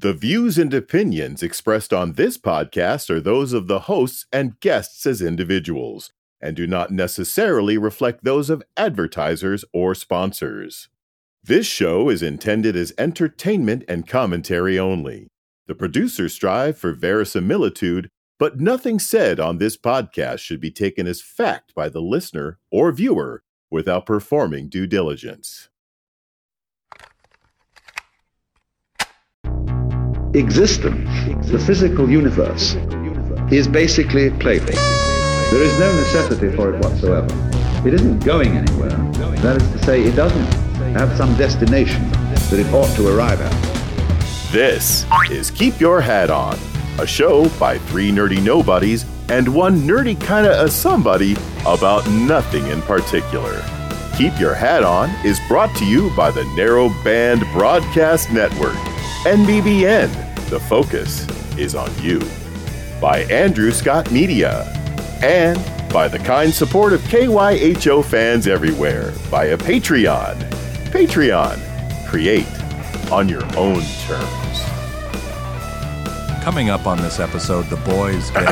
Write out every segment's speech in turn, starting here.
The views and opinions expressed on this podcast are those of the hosts and guests as individuals, and do not necessarily reflect those of advertisers or sponsors. This show is intended as entertainment and commentary only. The producers strive for verisimilitude, but nothing said on this podcast should be taken as fact by the listener or viewer without performing due diligence. Existence, the physical universe, is basically playful. There is no necessity for it whatsoever. It isn't going anywhere. That is to say, it doesn't have some destination that it ought to arrive at. This is Keep Your Hat On, a show by three nerdy nobodies and one nerdy kinda a somebody about nothing in particular. Keep Your Hat On is brought to you by the Narrow Band Broadcast Network, NBBN. The focus is on you. By Andrew Scott Media. And by the kind support of KYHO fans everywhere via Patreon. Patreon. Create on your own terms. Coming up on this episode, the boys get.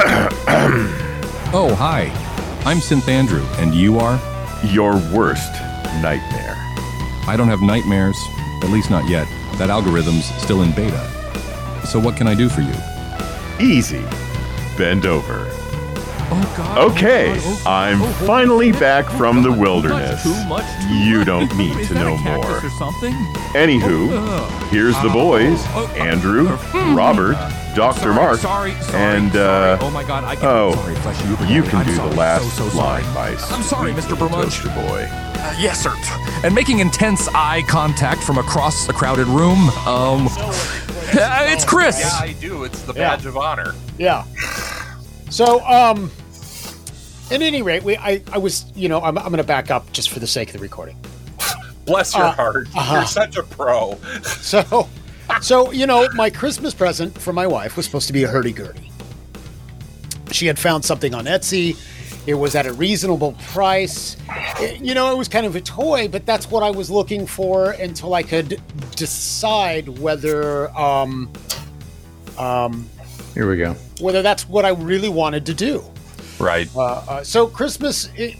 oh, hi. I'm Synth Andrew, and you are? Your worst nightmare. I don't have nightmares, at least not yet. That algorithm's still in beta. So, what can I do for you? Easy. Bend over. Oh, God. Okay, I'm finally back from the wilderness. Too much, too much. You don't need to that a know cactus more. or something? Anywho, Oh, here's the boys oh, oh, Andrew, uh, Robert, Dr. Sorry, Mark, sorry, sorry, and, sorry. uh, oh my God, I can. oh, sorry, Fleshy, you Uber can do I'm the sorry, last so, so line sorry. by I'm sorry, Mr. little Toaster Boy. Uh, yes, sir. And making intense eye contact from across a crowded room. Um, uh, it's Chris. Yeah, I do. It's the Yeah. badge of honor. Yeah. So, um, at any rate, we I, I was you know I'm I'm going to back up just for the sake of the recording. Bless your Uh, heart. uh-huh. You're such a pro. So, so you know, my Christmas present for my wife was supposed to be a hurdy gurdy. She had found something on Etsy. It was at a reasonable price. It- you know, it was kind of a toy, but that's what I was looking for until I could decide whether um, um, Here we go. whether that's what I really wanted to do. Right. Uh, uh, so Christmas, it,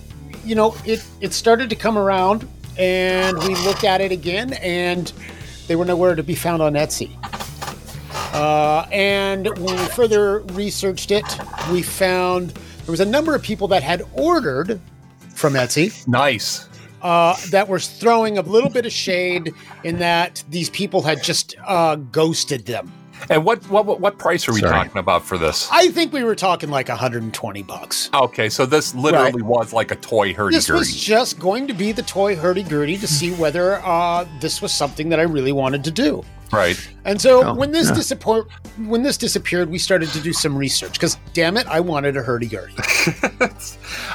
you know, it it started to come around, and we looked at it again, and they were nowhere to be found on Etsy. Uh, and when we further researched it, we found there was a number of people that had ordered from Etsy Nice. uh, that was throwing a little bit of shade in that these people had just uh, ghosted them. And what what what, what price are we Sorry. talking about for this? I think we were talking like 120 bucks. Okay, so this literally was like a toy hurdy This was just going to be the toy hurdy gurdy to see whether uh, this was something that I really wanted to do. Right. And so Oh, when this yeah. disappeared, when this disappeared, we started to do some research because damn it, I wanted a hurdy gurdy.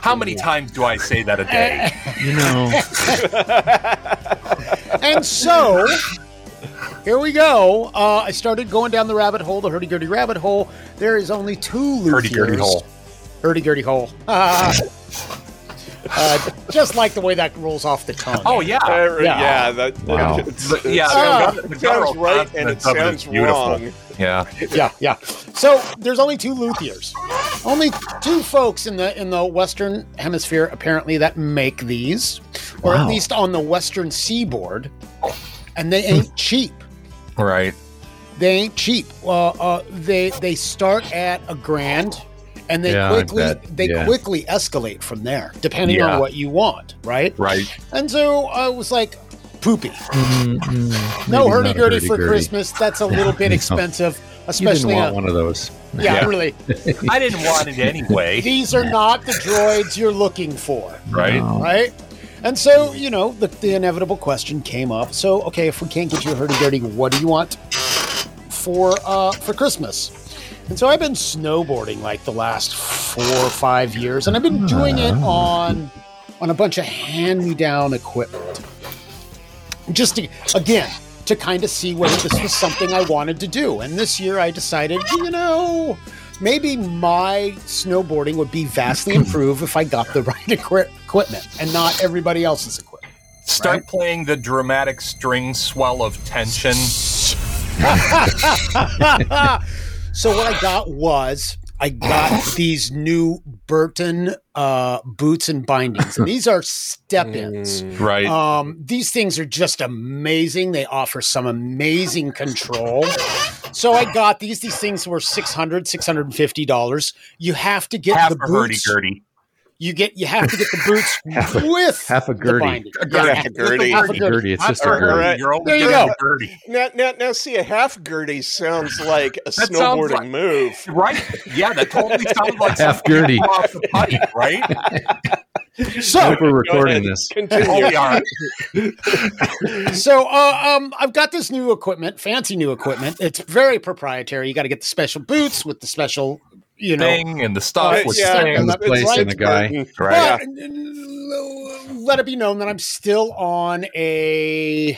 How many times do I say that a day? You know, and so here we go. Uh, I started going down the rabbit hole, the hurdy gurdy rabbit hole. There is only two luthiers. Hurdy-gurdy hole. Hurdy gurdy hole. Ah. Uh, just like the way that rolls off the tongue. Oh yeah. Uh, Yeah. yeah. that, Wow. it's, But, it yeah, sounds, the it sounds right and it consonants of it is sounds wrong. Yeah. yeah, yeah. So there's only two luthiers, only two folks in the in the Western Hemisphere apparently that make these, or at least on the Western Seaboard, and they ain't cheap. Right. They ain't cheap. Uh, uh, they they start at a grand, and they Yeah, quickly they Yeah. quickly escalate from there, depending Yeah. on what you want, right? Right. And so I was like, poopy. mm, mm, No maybe hurdy-gurdy for hurdy-gurdy. Christmas. That's a little bit No. expensive, You didn't especially. want a- one of those. yeah, Yeah. really. I didn't want it anyway. These are not the droids you're looking for, Right. No. right? And so, you know, the, the inevitable question came up. So, okay, if we can't get you a hurdy gurdy, what do you want for uh, for Christmas? And so I've been snowboarding like the last four or five years, and I've been doing it on on a bunch of hand me down equipment. Just to, again to kind of see whether this was something I wanted to do. And this year I decided, you know, maybe my snowboarding would be vastly improved if I got the right equi- equipment and not everybody else's equipment. Start Right. playing the dramatic string swell of tension. so what I got was I got these new Burton uh, boots and bindings. And these are step-ins. Right. Um, these things are just amazing. They offer some amazing control. So I got these. These things were 600 $650. You have to get Half the a hurdy boots. gurdy. You get you have to get the boots with half a the gurdy. binding. A Yeah, half a gurdy. half a gurdy. Gurdy, it's just a Half a gurdy. Alright. You're only There you go. a gurdy. Now, now, now, see, a half gurdy sounds like a sounds snowboarding like- move. Right? Yeah, that totally sounds like Half something gurdy. off the pipe, right? I So hope we're recording this. Oh, Continue. we are. So, uh, um, I've got this new equipment, fancy new equipment. It's very proprietary. You got to get the special boots with the special, you know. Thing and the stuff Right, with yeah, things. And the It's place right, and the guy. Right. But let it be known that I'm still on a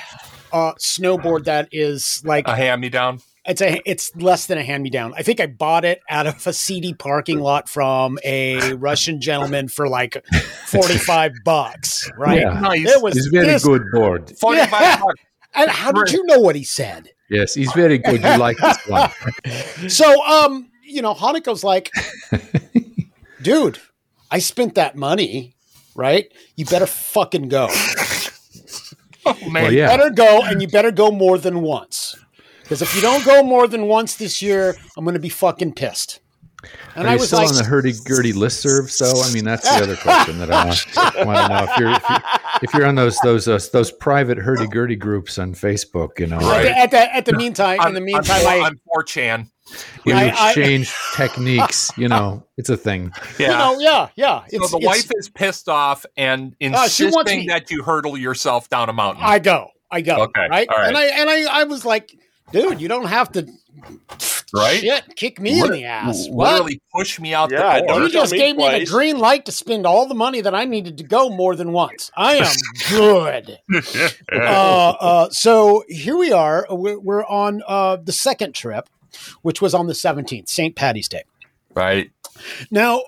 uh, snowboard that is like A hand me down. it's a it's less than a hand me down. I think I bought it out of a CD parking lot from a Russian gentleman for like forty five bucks. Right? Yeah. Nice. It was He's very this- good board. 45 Yeah. bucks. And how did you know what he said? Yes, he's very good. You like this one. So, um, you know, Hanukkah's like, dude, I spent that money, right? You better fucking go. Oh, man. Well, yeah. Better go, and you better go more than once. Because if you don't go more than once this year, I'm going to be fucking pissed. And Are I you was still like, on the hurdy-gurdy listserv? So, I mean, that's the other question that I want, want to know. If you're, if you're if you're on those those uh, those private hurdy-gurdy groups on Facebook, you know, at, the, at the at the meantime, in the I'm- meantime, I'm, I, I'm 4chan. You I- I- exchange techniques. You know, it's a thing. Yeah. you know, yeah, yeah. so It's, the it's- wife is pissed off and Uh, she wants insisting me- that you hurdle yourself down a mountain. I go, I go, Okay, right? all right. And I and I, I was like, dude, you don't have to, Right? Shit, kick me in the ass. What? Literally push me out Yeah, the door. You just gave me the green light to spend all the money that I needed to go more than once. I am good. uh, uh, so here we are. We're, we're on uh, the second trip, which was on the 17th, St. Patty's Day. right. Now,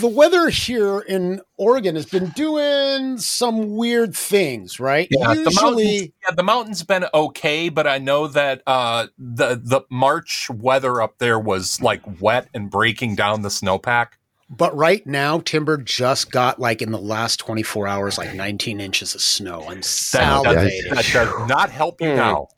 the weather here in Oregon has been doing some weird things, right? Yeah, the mountains, yeah, the mountain's been okay, but I know that uh, the the March weather up there was like wet and breaking down the snowpack. but right now, Timber just got like in the last 24 hours, like 19 inches of snow. I'm salivating. that, that does not help you Mm. now.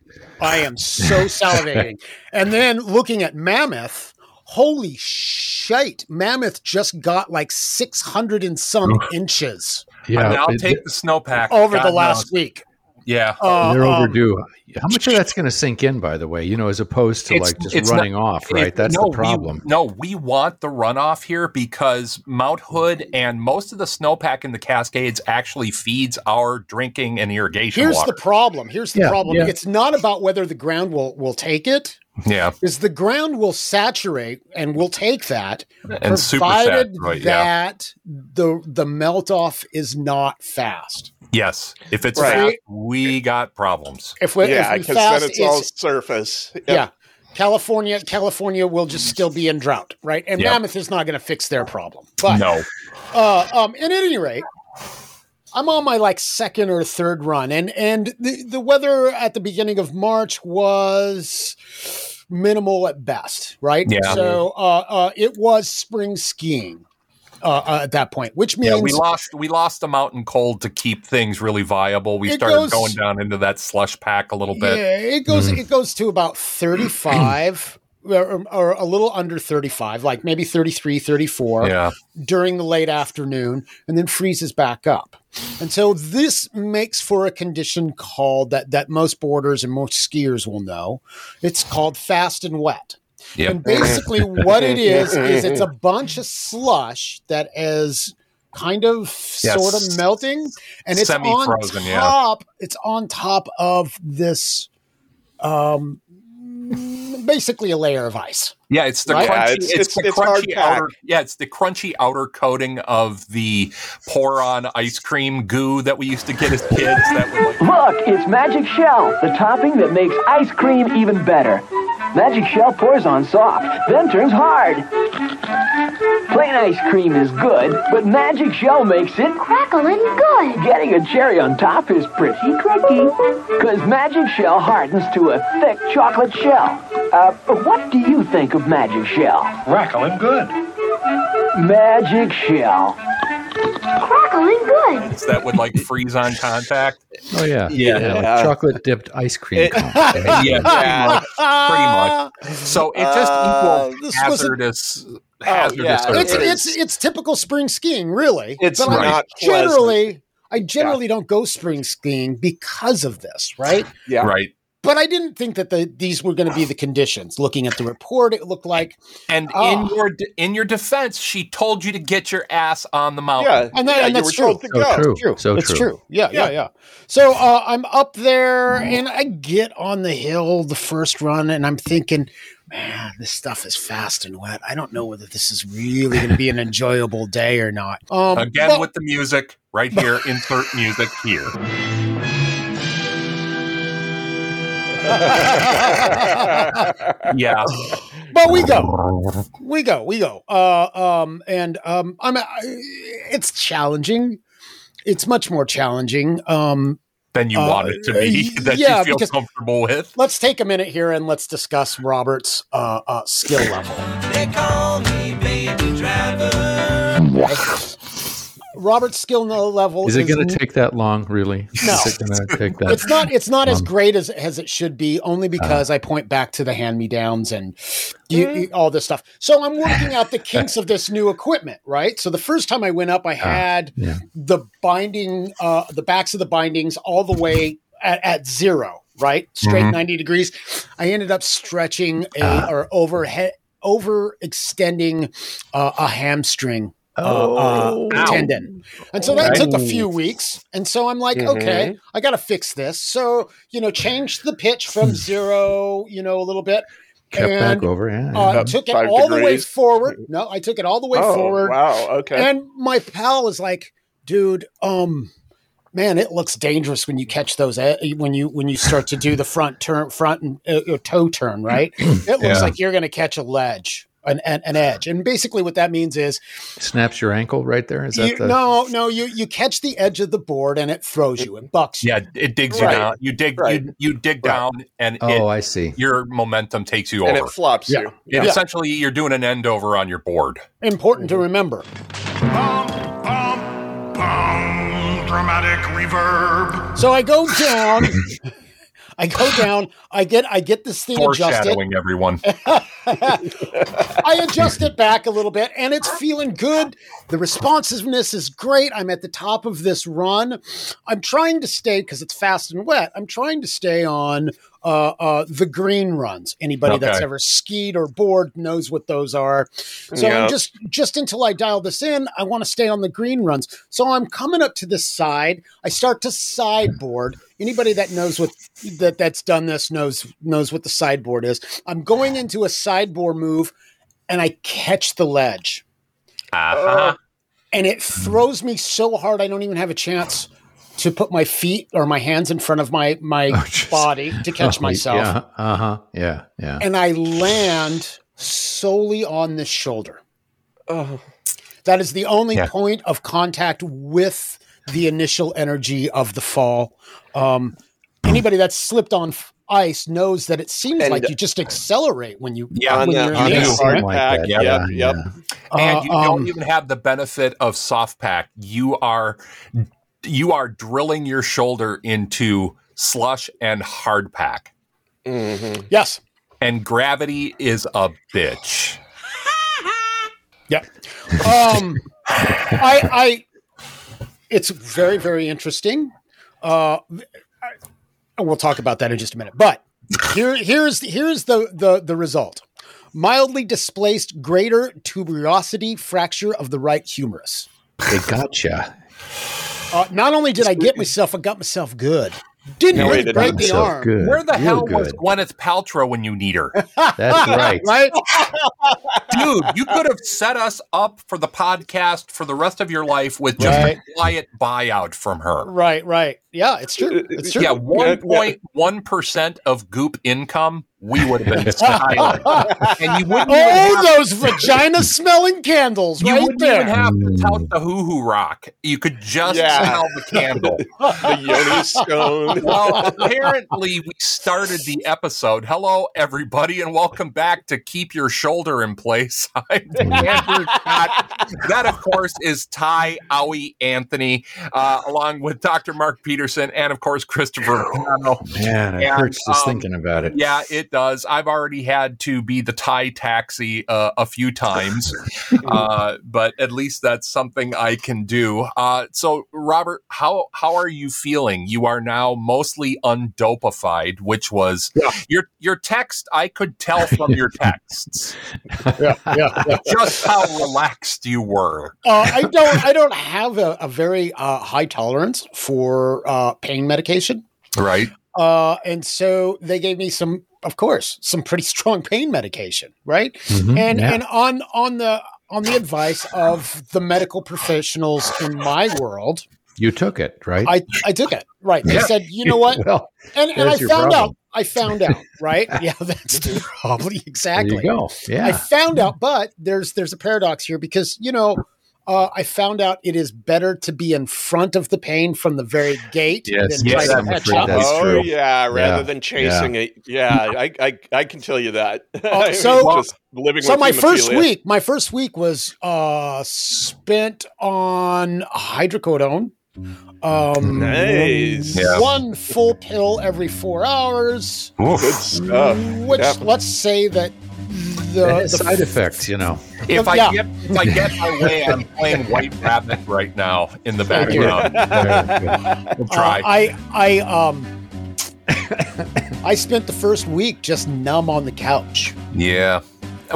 I am so salivating. and then looking at Mammoth, holy shite. Mammoth just got like 600 and some inches Yeah, I'll take the snowpack over God the last knows. week. Yeah, Uh, they're um, overdue. How much of that's going to sink in, by the way? You know, as opposed to like just it's running off, right? It- That's no, the we- problem. no, we want the runoff here because Mount Hood and most of the snowpack in the Cascades actually feeds our drinking and irrigation Here's water. the problem. Here's the Yeah, problem. yeah. It's not about whether the ground will, will take it. Yeah, Is the ground will saturate and we'll take that, and super provided saturate, yeah. that the the melt off is not fast. Yes, if it's Right. fast, we got problems. If we yeah, if we because then it's all surface. Yep. yeah. California, California will just still be in drought, right? And Yep. Mammoth is not going to fix their problem. But No, uh, um, at any rate, I'm on my like second or third run, and and the the weather at the beginning of March was minimal at best, right? Yeah. So uh, uh, it was spring skiing uh, uh, at that point, which means yeah, we lost we lost the mountain cold to keep things really viable. We started goes- going down into that slush pack a little bit. Yeah, it goes it goes to about 35 or, or a little under 35, like maybe 33, 34 Yeah, during the late afternoon and then freezes back up. And so this makes for a condition called that that most boarders and most skiers will know. It's called fast and wet. yeah, And basically what it is is it's a bunch of slush that is kind of Yes. sort of melting and it's on Semi-frozen, yeah. top it's on top of this um basically a layer of ice. yeah. It's the Right? crunchy. Yeah, it's, it's- the it's- it's hard crunchy pack. outer. Yeah, it's the crunchy outer coating of the pour on ice cream goo that we used to get as kids. That would like Look, it's Magic Shell, the topping that makes ice cream even better. Magic Shell pours on soft, then turns hard. Plain ice cream is good, but Magic Shell makes it Crackling good. Getting a cherry on top is pretty tricky. Cause Magic Shell hardens to a thick chocolate shell. Uh, what do you think of Magic Shell? Crackling good. Magic Shell. Crackling good. Is that would like freeze on contact? Oh yeah, Yeah. like chocolate dipped ice cream. It- Yeah, Yeah. pretty much. Pretty much. So it just Uh, equals this was a- hazardous. hazardous yeah, It's, it's it's typical spring skiing, really. It's but I not pleasant. generally I generally don't go spring skiing because of this, right? Yeah. right. But I didn't think that the these were going to be the conditions. Looking at the report, it looked like, And Oh. in your de- in your defense, she told you to get your ass on the mountain. Yeah. and, that, yeah, and that's true. told So go. true. It's true. So it's true. true. Yeah, yeah, yeah. So uh, I'm up there and I get on the hill the first run and I'm thinking, man, this stuff is fast and wet. I don't know whether this is really going to be an enjoyable day or not. Um, Again but- with the music right here. Insert music here. Yeah. but we go, we go, we go. Uh, um, and um, I'm. I, it's challenging. It's much more challenging. Um, Than you Uh, want it to be. That yeah, you feel because- comfortable with. let's take a minute here and let's discuss Robert's uh, uh, skill level. Robert's skill no- level Is it going n- to take that long? Really? No. Is it going to take that? It's not. It's not as Um, great as as it should be, only because I point back to the hand me downs and you, you- all this stuff. So I'm working out the kinks of this new equipment, right? So the first time I went up, I had yeah. the binding, uh, the backs of the bindings all the way at, at zero, right, straight Mhm. ninety degrees. I ended up stretching a or overhead overextending uh, a hamstring uh, Oh. uh, tendon. And so that Right. took a few weeks. And so I'm like, Mhm. okay, I got to fix this. So, you know, change the pitch from zero, you know, a little bit. Kept and, back over. Yeah. Uh, took it Five all the way forward. No, I took it all the way oh, forward. wow. Okay. And my pal was like, dude, um, man, it looks dangerous when you catch those e- when you when you start to do the front turn, front and uh, uh, toe turn, right? It looks Yeah. like you're going to catch a ledge, an, an an edge, and basically what that means is Snaps your ankle right there. Is that you, the? no, no, you you catch the edge of the board and it throws you, and bucks you. Yeah, it digs Right. you down. You dig Right. you, you dig Right. down and Oh, it, I see. your momentum takes you over. and over. it flops Yeah. you. And Yeah. essentially you're doing an end over on your board. Important to remember. Dramatic reverb. So I go down. I go down. I get I get this thing adjusted. Foreshadowing everyone. I adjust it back a little bit and it's feeling good. The responsiveness is great. I'm at the top of this run. I'm trying to stay because it's fast and wet. I'm trying to stay on uh, uh, the green runs. Anybody that's ever skied or board knows what those are. So Yeah. I'm just just until I dial this in, I want to stay on the green runs. So I'm coming up to this side. I start to sideboard. Anybody that knows what that that's done this knows knows what the sideboard is. I'm going into a sideboard move, and I catch the ledge, Uh-huh. and it throws me so hard I don't even have a chance to put my feet or my hands in front of my my Oh, jeez. body to catch Oh, myself, Yeah. Uh huh. Yeah. Yeah. and I land solely on this shoulder. Oh. That is the only Yeah. point of contact with the initial energy of the fall. Um, anybody that's slipped on f- ice knows that it seems And- like you just accelerate when you Yeah, on when the, you're on in the the do. ice, hard right? Like pack. that, Yep. yeah, Yep. yeah. and Uh, you um, don't even have the benefit of soft pack. You are you are drilling your shoulder into slush and hard pack. Mhm. yes, And gravity is a bitch. yeah. Um, I, I, it's very, very interesting. Uh, I- we'll talk about that in just a minute. But here, here's here's the the the result: mildly displaced greater tuberosity fracture of the right humerus. They gotcha. Uh, not only did I get myself, I got myself good. Didn't No, really break the arm, good. Where the Real hell was good. Gwyneth Paltrow when you need her? That's right. right? Dude, you could have set us up for the podcast for the rest of your life with just Right. a quiet buyout from her. Right, right. Yeah, it's true. It's true. Yeah, 1.1% of Goop income we would have been silent. and you wouldn't Oh, have, those vagina smelling candles you right wouldn't there. even have to tout the hoo hoo rock. You could just Yeah. smell the candle. the Yoni Stone. well, apparently we started the episode. Hello, everybody, and welcome back to Keep Your Shoulder in Place. I'm Andrew Scott. That, of course, is Tai Owie Anthony, uh, along with Dr. Mark Peterson and, of course, Christopher. Cano. Man, it And, hurts just um, thinking about it. Yeah, it does. I've already had to be the Tai taxi uh, a few times, uh, but at least that's something I can do. Uh, so, Robert, how how are you feeling? You are now mostly undopified, which was your your text. I could tell from your texts yeah, yeah, yeah. just how relaxed you were. Uh, I don't. I don't have a, a very uh, high tolerance for uh, pain medication, Right? uh, and so they gave me some, of course, some pretty strong pain medication, right? Mhm, and yeah. and on on the on the advice of the medical professionals in my world, you took it, right? I I took it. Right? They Yeah. said, you know what? well, And and I found problem. out. I found out. Right? Yeah, that's the problem. Exactly. go. I found out, but there's there's a paradox here because you know uh, I found out it is better to be in front of the pain from the very gate Yes, than yes, try to I'm catch afraid up. that's oh yeah, rather Yeah, than chasing it. Yeah, I, I I can tell you that. I mean, so- just living So with my first week, my first week was uh, spent on hydrocodone. Um, Nice. Yeah. One full pill every four hours. Good stuff. Which Yeah. let's say that It the, the side effects, you know. If I Yeah. get if I get my way, I'm playing White Rabbit right now in the background. Very. We'll Uh. I I um I spent the first week just numb on the couch. Yeah.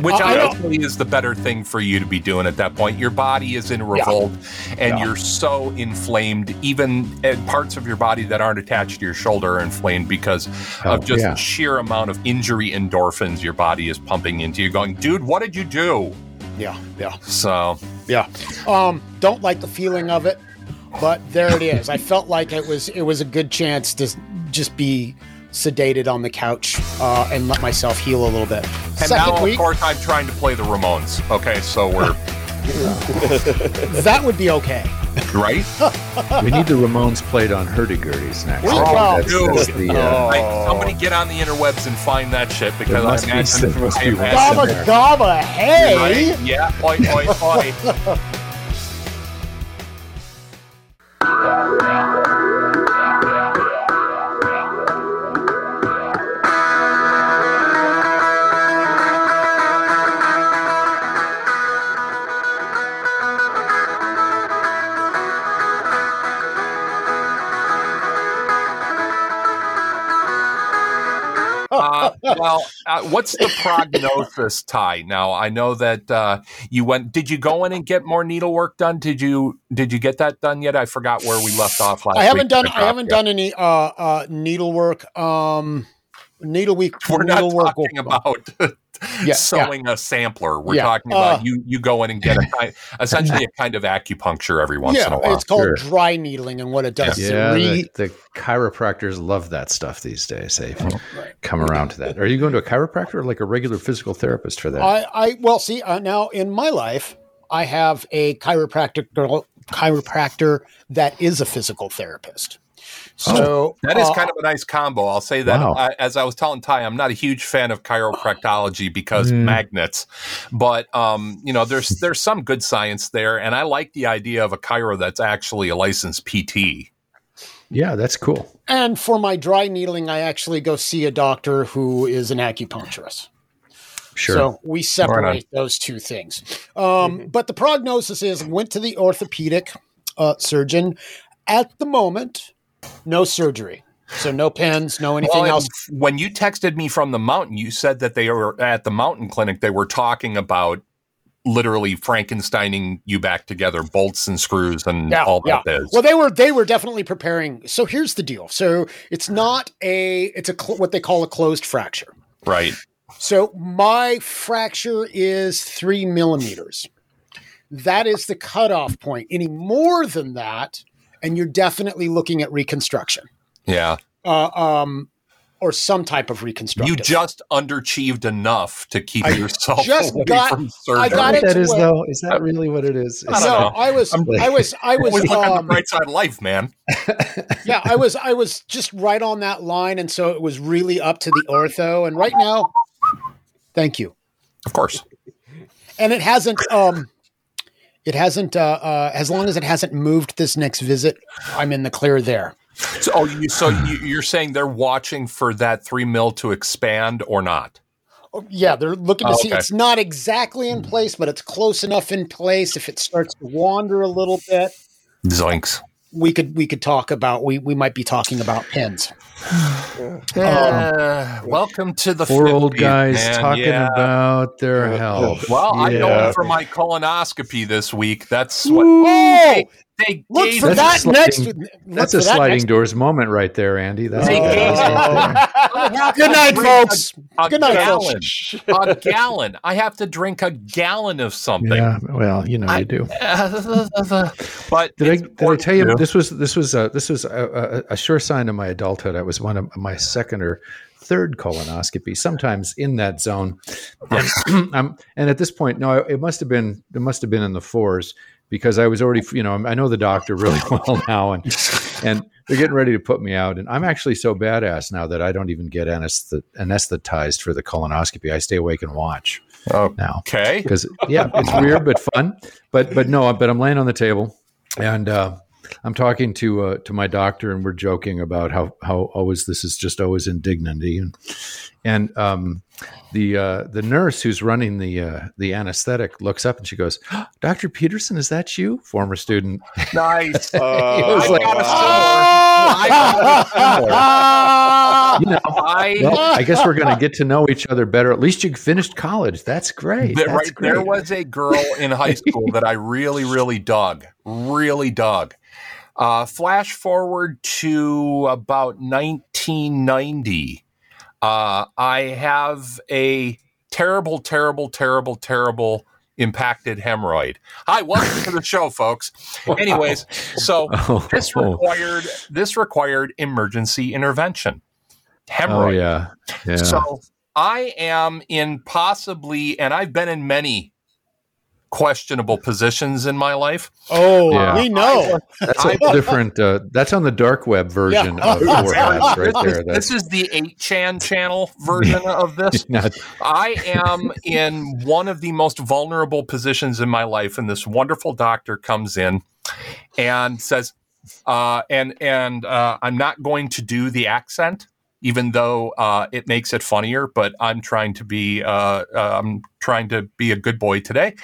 Which I- honestly is the better thing for you to be doing at that point. Your body is in revolt and Yeah. you're so inflamed. Even uh, parts of your body that aren't attached to your shoulder are inflamed because Oh, of just yeah. the sheer amount of injury endorphins your body is pumping into you, going, dude, what did you do? Yeah, yeah, So, yeah. Um, don't like the feeling of it, but there it is. I felt like it was it was a good chance to just be sedated on the couch uh, and let myself heal a little bit. and Second now, week, of course, I'm trying to play the Ramones. Okay, so we're that would be okay. right. We need the Ramones played on hurdy-gurdies next. Oh, I think wow. that's, that's the, uh, Like, somebody get on the interwebs and find that shit because must I be imagine some- there must be I one imagine- Gabba somewhere. gabba, hey! Right? Yeah. Oi, oi, oi. Well, uh, what's the prognosis, Tai? Now, I know that uh, you went. Did you go in and get more needlework done? Did you Did you get that done yet? I forgot where we left off last. I haven't done I haven't you. done any uh, uh, needlework. Um, needlework. We're not needlework. talking about yeah. sewing a sampler. We're Yeah, talking about uh, you. You go in and get a kind, essentially a kind of acupuncture every once in a while. it's called Sure. dry needling, and what it does is yeah, re- the, the chiropractors love that stuff these days. They've come around to that. Are you going to a chiropractor or like a regular physical therapist for that? I, I well see uh, now in my life I have a chiropractic chiropractor that is a physical therapist. So That is uh, kind of a nice combo. I'll say that. Wow. I, as I was telling Tai, I'm not a huge fan of chiropractology because Mm. magnets, but um, you know, there's there's some good science there, and I like the idea of a chiro that's actually a licensed PT. yeah, that's cool. and for my dry needling, I actually go see a doctor who is an acupuncturist. Sure. So we separate those two things. Um, But the prognosis is went to the orthopedic uh, surgeon. At the moment, no surgery. So no pins, no anything Well, else. When you texted me from the mountain, you said that they were at the mountain clinic. They were talking about literally Frankensteining you back together, bolts and screws and all that is. Well, they were they were definitely preparing. So here's the deal. So it's not a it's a cl- what they call a closed fracture. right. So my fracture is three millimeters. That is the cutoff point. Any more than that, and you're definitely looking at reconstruction. Yeah. Uh, um, or some type of reconstruction. You just underachieved enough to keep I yourself just away got- from I got it that to is where- though. Is that really what it is? I don't no. I was, I'm- I was, I was, Always look on the um, bright side of life, man. yeah, I was, I was just right on that line, and so it was really up to the ortho. And right now, thank you. Of course. And it hasn't, um, it hasn't, uh, uh, as long as it hasn't moved this next visit, I'm in the clear there. So, oh, you, so you, you're saying they're watching for that three mil to expand or not? Oh, Yeah, they're looking to Oh, see. okay. It's not exactly in place, but it's close enough in place. If it starts to wander a little bit, Zoinks. We could we could talk about we we might be talking about pins. Uh, welcome to the Four old guys man. talking Yeah. about their health. Well, I Yeah. know for my colonoscopy this week. That's what Oh, they, they look for That's a that sliding- next. That's a for that sliding next- doors moment right there, Andy. That's Hey, what that is right there. I have Good night, folks. A, a Good night, gallon. folks. a gallon. I have to drink a gallon of something. Yeah, well, you know you do. but Did I did I tell you to- this was this was uh, this was a, a, a sure sign of my adulthood? I was one of my second or third colonoscopy, sometimes in that zone. And, um, and at this point, no, it must have been it must have been in the fours because I was already you know I know the doctor really well now, and and they're getting ready to put me out, and I'm actually so badass now that I don't even get anesthet- anesthetized for the colonoscopy. I stay awake and watch Oh, now Okay. because yeah, it's weird but fun. But but no, but I'm laying on the table and uh, I'm talking to uh, to my doctor, and we're joking about how how always this is just always indignity, and and um, the uh, the nurse who's running the uh, the anesthetic looks up and she goes, "Doctor Peterson, is that you, former student?" Nice. It I like- got a similar. I got a similar. You know, I well, I guess we're going to get to know each other better. At least you finished college. That's great. That- That's right great. there was a girl in high school that I really, really dug, really dug. Uh, flash forward to about 1990. Uh, I have a terrible, terrible, terrible, terrible impacted hemorrhoid. Hi, welcome to the show, folks. Anyways, so Oh, this required this required emergency intervention. Hemorrhoid. oh yeah, yeah. So I am in possibly, and I've been in many questionable positions in my life. Oh, Yeah. we know. That's a different. Uh, that's on the dark web version Yeah. of four right This is- there. This is the 8chan channel version of this. not. I am in one of the most vulnerable positions in my life, and this wonderful doctor comes in and says, uh, and and uh, I'm not going to do the accent, even though uh, it makes it funnier. But I'm trying to be, uh, uh, I'm trying to be a good boy today.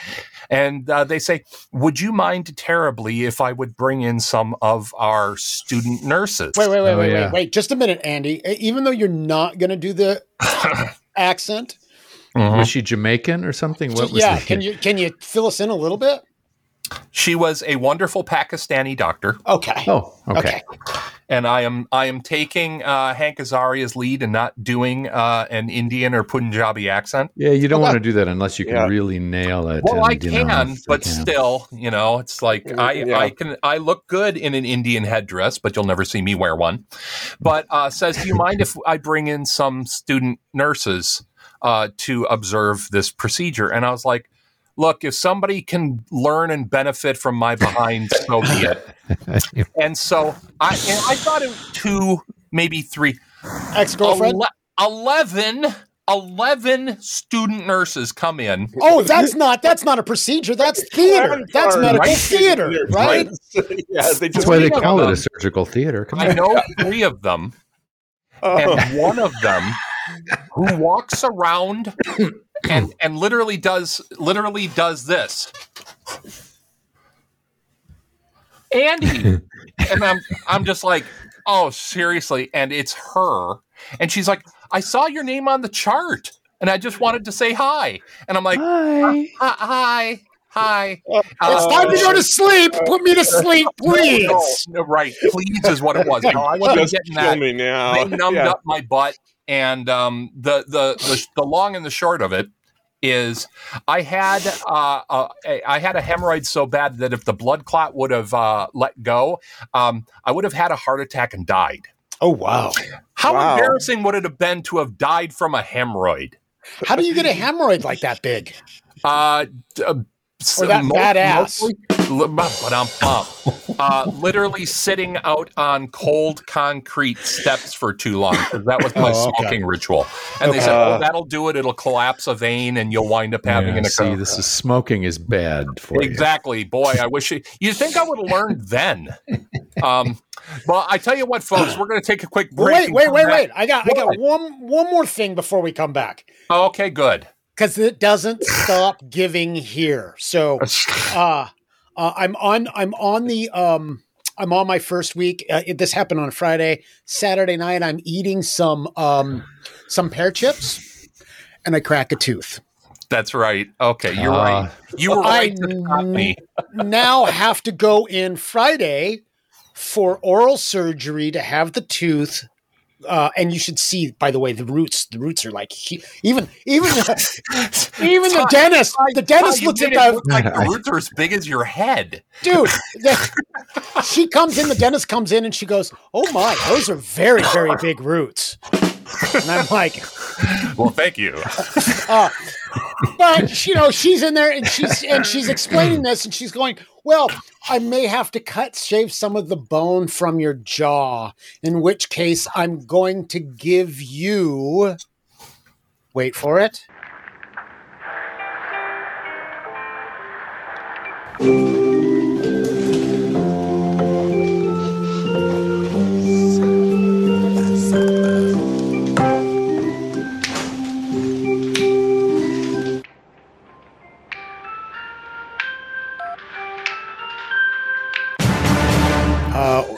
And uh, they say, "Would you mind terribly if I would bring in some of our student nurses?" Wait, wait, wait, Oh, wait, yeah. wait, wait. Just a minute, Andy. Even though you're not going to do the accent, Mhm. Was she Jamaican or something? What was yeah. the, Can you can you fill us in a little bit? She was a wonderful Pakistani doctor. Okay. Oh, okay. Okay. And I am I am taking uh, Hank Azaria's lead and not doing uh, an Indian or Punjabi accent. Yeah, you don't Okay. want to do that unless you can Yeah. really nail it. Well, I and, you know, can, if you but can. still, you know, it's like I Yeah. I can I look good in an Indian headdress, but you'll never see me wear one. But uh, says, do you mind if I bring in some student nurses uh, to observe this procedure? And I was like. Look, if somebody can learn and benefit from my behind, so be it. And so I, and I thought it was two, maybe three, Ex girlfriend. Ele- 11, 11 student nurses come in. Oh, that's not that's not a procedure. That's theater. That's medical Right. theater, right? yeah, they That's why they Three of call it a surgical theater. Come I on. know three of them, Oh. and one of them who walks around and and literally does literally does this. Andy, and I'm I'm just like, oh seriously, and it's her, and she's like, I saw your name on the chart, and I just wanted to say hi, and I'm like, Hi. hi, hi. hi. It's Uh, time to go to sleep. Put me to sleep, please. No, no, right, please is what it was. No, I wasn't just getting kill that. me now. They numbed Yeah. up my butt, and um, the, the the the long and the short of it is, I had uh, uh, I had a hemorrhoid so bad that if the blood clot would have uh, let go, um, I would have had a heart attack and died. Oh wow! How Wow. embarrassing would it have been to have died from a hemorrhoid? How do you get a hemorrhoid like that big? Uh, uh, that mo- badass. mostly- li- ba-dum, bum. Uh, literally sitting out on cold concrete steps for too long that was my Oh, okay. smoking ritual. And they said, "Oh, that'll do it. It'll collapse a vein, and you'll wind up having Yeah, an see, this is smoking is bad for you. Exactly. Boy, I wish you you think I would have learned then. Um, well, I tell you what, folks, we're going to take a quick break. Wait, wait, wait, back. wait! I got, I got one, one more thing before we come back Oh, okay, good. because it doesn't stop giving here. So, uh, uh, I'm on, I'm on the, um, I'm on my first week. Uh, it, this happened on Friday, Saturday night. I'm eating some, um, some pear chips, and I crack a tooth. That's right. Okay, you're Ah. right. You were I right to stop me. now have to go in Friday for oral surgery to have the tooth. Uh, and you should see, by the way, the roots. The roots are like hu- even even the, even the dentist. The dentist looks at made the like the roots are as big as your head. dude. the- she comes in. The dentist comes in and she goes, "Oh my, those are very very big roots." And I'm like, Well, thank you. uh, but you know, she's in there and she's and she's explaining this and she's going, "Well, I may have to cut shave some of the bone from your jaw, in which case I'm going to give you wait for it.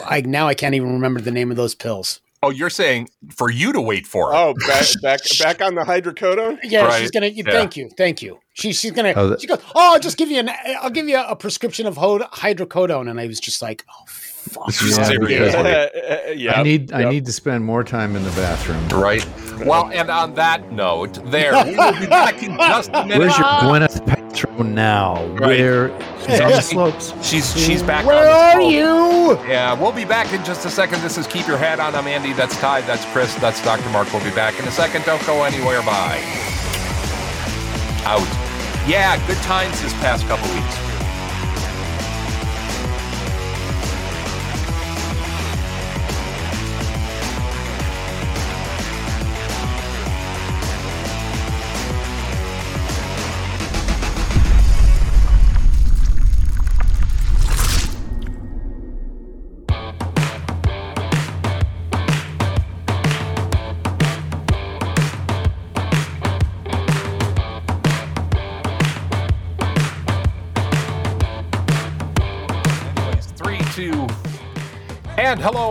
I now I can't even remember the name of those pills. Oh, you're saying for you to wait for it. Oh, back back back on the hydrocodone. Yeah, Right. she's gonna. Yeah. Thank you, thank you. She, she's gonna. Oh, that- she goes. Oh, I'll just give you an. I'll give you a prescription of hydrocodone, and I was just like, oh fuck. This Yeah, seriously. Yeah. I need I need to spend more time in the bathroom. Right. Well, and on that note, there we will be back in just a minute. Where's your uh-huh. Gwyneth Paltrow now? Where she's on the slopes. She's she's back. Where on the are slope. you? Yeah, we'll be back in just a second. This is Keep Your Hat On. I'm Andy. That's Tai. That's Chris. That's Dr. Mark. We'll be back in a second. Don't go anywhere. Bye. Out. Yeah, good times this past couple weeks.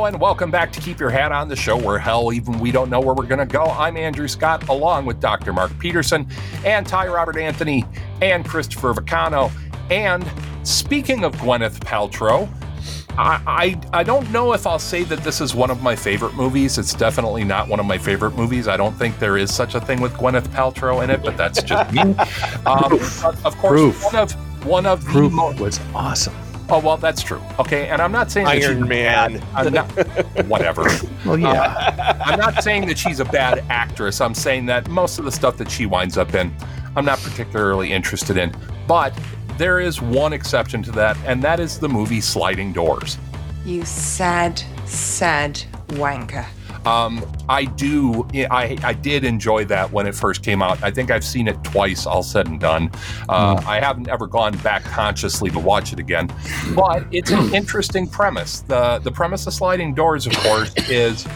And welcome back to Keep Your Hat On, the show where hell, even we don't know where we're going to go. I'm Andrew Scott, along with Dr. Mark Peterson, and Tai Robert Anthony, and Christopher Vicano. And speaking of Gwyneth Paltrow, I, I I don't know if I'll say that this is one of my favorite movies. It's definitely not one of my favorite movies. I don't think there is such a thing with Gwyneth Paltrow in it, but that's just me. Um, of course, Proof. one of one of the Proof was awesome. Oh well, that's true. Okay, and I'm not saying that she's Iron a Man. bad- I'm not, whatever. Well, uh, yeah. I'm not saying that she's a bad actress. I'm saying that most of the stuff that she winds up in, I'm not particularly interested in. But there is one exception to that, and that is the movie Sliding Doors. You sad, sad wanker. Um, I do. I I did enjoy that when it first came out. I think I've seen it twice, all said and done. Uh, I haven't ever gone back consciously to watch it again, but it's an interesting premise. the The premise of Sliding Doors, of course, is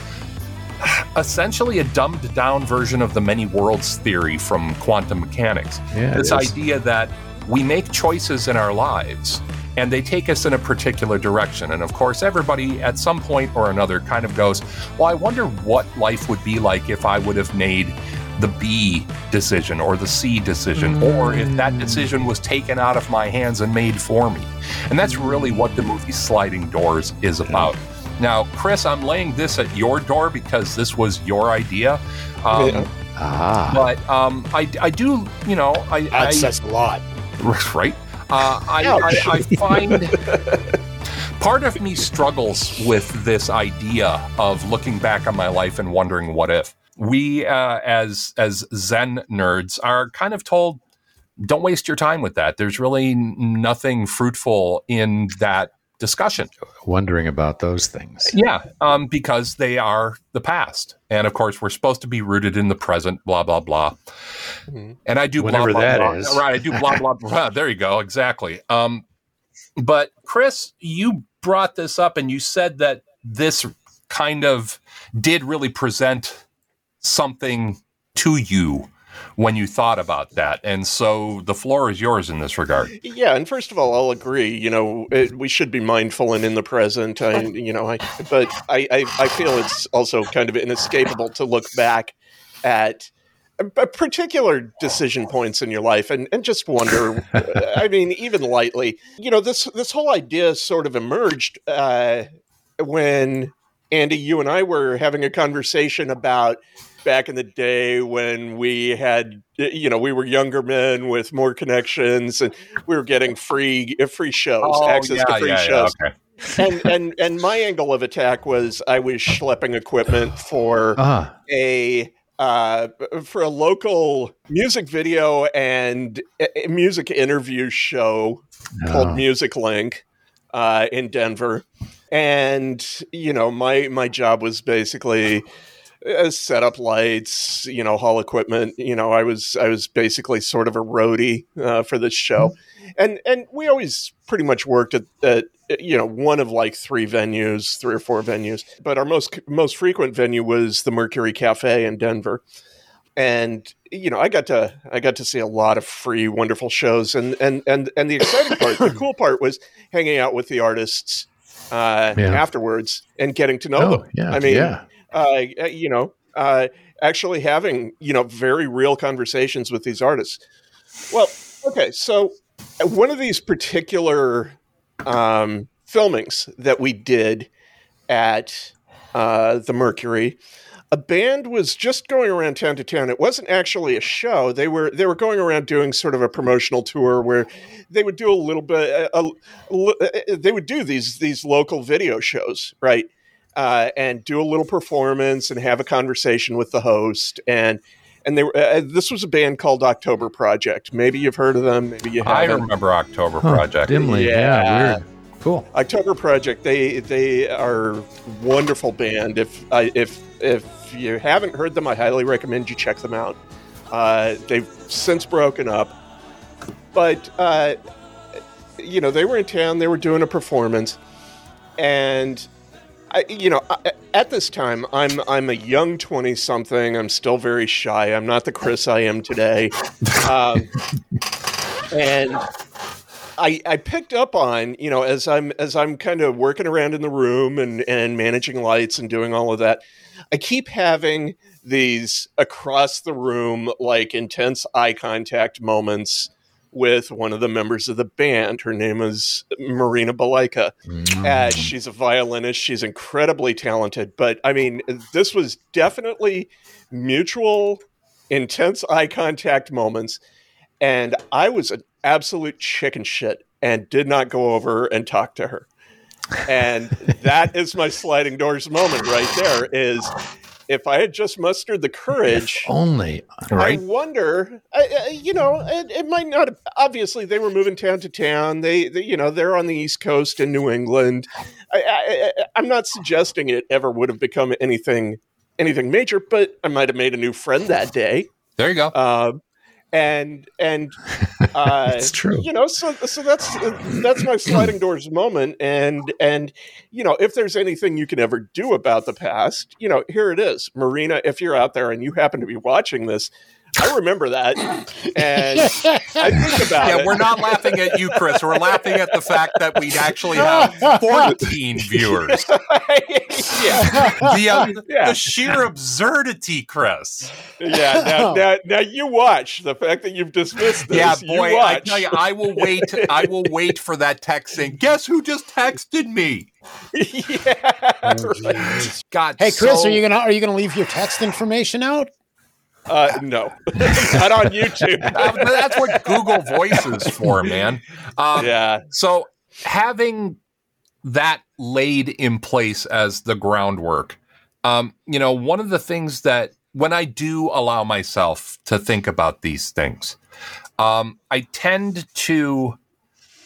essentially a dumbed down version of the many worlds theory from quantum mechanics. Yeah, this idea that we make choices in our lives and they take us in a particular direction. And of course, everybody at some point or another kind of goes, Well, I wonder what life would be like if I would have made the B decision or the C decision, or if that decision was taken out of my hands and made for me. And that's really what the movie Sliding Doors is about. Now, Chris, I'm laying this at your door because this was your idea. Um, Yeah. Ah. But um, I, I do, you know, I, That I says a lot. right. Uh, I, I, I find part of me struggles with this idea of looking back on my life and wondering what if. We, uh, as as Zen nerds, are kind of told, don't waste your time with that. There's really nothing fruitful in that discussion. Wondering about those things. Yeah, um, because they are the past, and of course we're supposed to be rooted in the present. Blah blah blah. Mm-hmm. And I do whatever blah, that blah, is. Right, I do blah blah blah. There you go. Exactly. Um, but Chris, you brought this up, and you said that this kind of did really present something to you when you thought about that. And so the floor is yours in this regard. Yeah, and first of all, I'll agree. You know, it, we should be mindful and in the present. I, you know, I, but I, I, I feel it's also kind of inescapable to look back at particular decision points in your life and, and just wonder i mean even lightly you know this this whole idea sort of emerged uh, when andy you and i were having a conversation about back in the day when we had you know we were younger men with more connections and we were getting free free shows oh, access yeah, to free yeah, shows yeah, okay. and and and my angle of attack was I was schlepping equipment for Ah. a uh, for a local music video and a- a music interview show called Oh. Music Link uh, in Denver, and you know my my job was basically uh, set up lights, you know, haul equipment. You know, I was I was basically sort of a roadie uh, for this show, and and we always pretty much worked at, at you know one of like three venues, three or four venues. But our most most frequent venue was the Mercury Cafe in Denver, and you know I got to I got to see a lot of free wonderful shows, and and and and the exciting part, the cool part was hanging out with the artists. Uh, Yeah. afterwards and getting to know Oh, them. yeah, I mean, yeah. Uh, you know, uh, actually having you know very real conversations with these artists. Well, okay, so uh, one of these particular um, filmings that we did at uh, the Mercury, a band was just going around town to town. It wasn't actually a show. They were they were going around doing sort of a promotional tour where they would do a little bit. A, a- they would do these these local video shows, right? Uh, and do a little performance and have a conversation with the host and. And they were. Uh, this was a band called October Project. Maybe you've heard of them. Maybe you I haven't. remember October Huh, Project. dimly. Yeah. Yeah. weird. Cool. October Project. They they are a wonderful band. If I if if you haven't heard them, I highly recommend you check them out. Uh, they've since broken up, but uh, you know they were in town. They were doing a performance, and I, you know I, at this time I'm I'm a young twenty something. I'm still very shy. I'm not the Chris I am today, um, and. I, I picked up on you know as I'm as I'm kind of working around in the room and and managing lights and doing all of that, I keep having these across the room like intense eye contact moments with one of the members of the band. Her name is Marina Belica. Uh, she's a violinist. She's incredibly talented. But I mean, this was definitely mutual, intense eye contact moments. And I was an absolute chicken shit and did not go over and talk to her. And that is my sliding doors moment right there is if I had just mustered the courage Only. right? I wonder, I, I, you know, it, it might not. Have, obviously, they were moving town to town. They, they, you know, they're on the East Coast in New England. I, I, I, I'm not suggesting it ever would have become anything, anything major, but I might have made a new friend that day. There you go. Uh, and and uh, It's true. You know, so so that's that's my sliding doors moment. And and you know, if there's anything you can ever do about the past, you know, here it is, Marina. If you're out there and you happen to be watching this, I remember that, and I think about yeah, it. we're not laughing at you, Chris. We're laughing at the fact that we actually have 14 viewers. yeah, The, uh, Yeah. the sheer absurdity, Chris. yeah. Now, now, now you watch the fact that you've dismissed this. Yeah, you boy, I tell you, I will wait. I will wait for that text saying, "Guess who just texted me?" yeah, right. God, Hey, Chris, so- are you gonna are you gonna leave your text information out? Uh, no, not on YouTube. That's what Google Voice is for, man. Um, yeah. So having that laid in place as the groundwork, um, you know, one of the things that when I do allow myself to think about these things, um, I tend to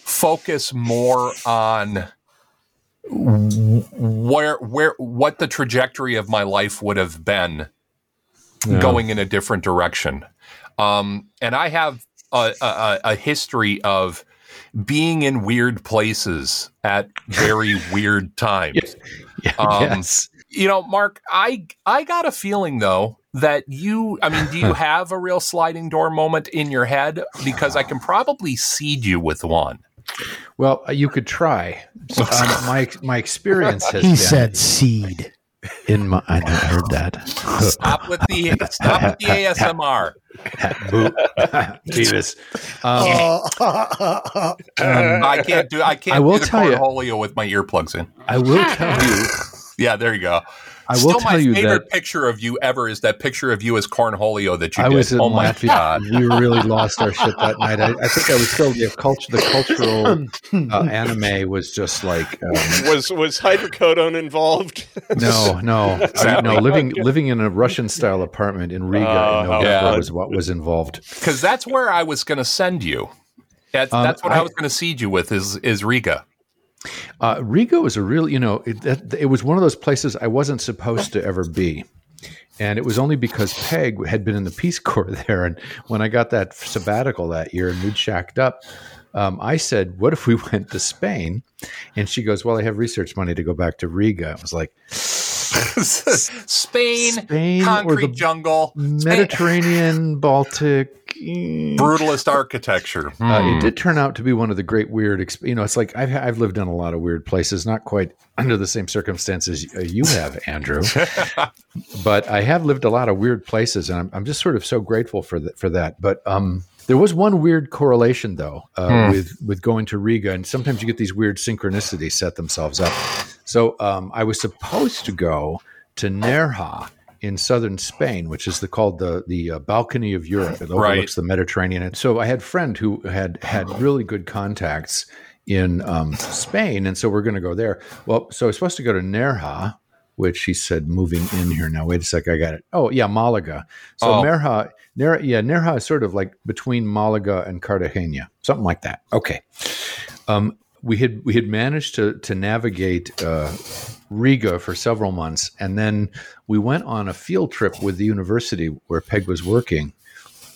focus more on where where what the trajectory of my life would have been Yeah. going in a different direction. Um, and I have a, a, a history of being in weird places at very weird times. Um, yes. You know, Mark, I I got a feeling though that you I mean, do you have a real sliding door moment in your head? Because I can probably seed you with one. Well, uh, you could try. Um, my my experience has He been said seed. In my. I heard that. Stop with the stop with the ASMR. Boo. Beavis. Um, I can't do I can't I will do the tell you- cornholio with my earplugs in. I will tell you. Yeah, there you go. I will Still, tell my you favorite that picture of you ever is that picture of you as Cornholio that you I did. was in oh my Latvia. god! We really lost our shit that night. I, I think I was still the culture. The cultural uh, anime was just like um, Was was hydrocodone involved? no, no, Exactly. no. Living living in a Russian style apartment in Riga Oh, in November fun. was what was involved. Because that's where I was going to send you. That's, Um, that's what I, I- was going to seed you with is is Riga. Uh, Riga was a real, you know, it, that, it was one of those places I wasn't supposed to ever be. And it was only because Peg had been in the Peace Corps there. And when I got that sabbatical that year and we'd shacked up, um, I said, What if we went to Spain? And she goes, Well, I have research money to go back to Riga. I was like, Spain, Spain concrete jungle, Mediterranean, Baltic. Brutalist architecture. Uh, Hmm. it did turn out to be one of the great weird, exp- you know, it's like I've, I've lived in a lot of weird places, not quite under the same circumstances uh, you have, Andrew, but I have lived a lot of weird places, and I'm, I'm just sort of so grateful for that. For that, but um, there was one weird correlation though uh, with with going to Riga, and sometimes you get these weird synchronicities set themselves up. So um, I was supposed to go to Nerja in southern Spain, which is the, called the the uh, balcony of Europe. It overlooks the Mediterranean. And so I had a friend who had had really good contacts in um, Spain, and so we're going to go there. Well, so I was supposed to go to Nerja, which he said moving in here now. Wait a sec, I got it. Oh yeah, Malaga. So Oh. Nerja, Ner, yeah, Nerja is sort of like between Malaga and Cartagena, something like that. Okay. Um, we had we had managed to to navigate uh, Riga for several months, and then we went on a field trip with the university where Peg was working,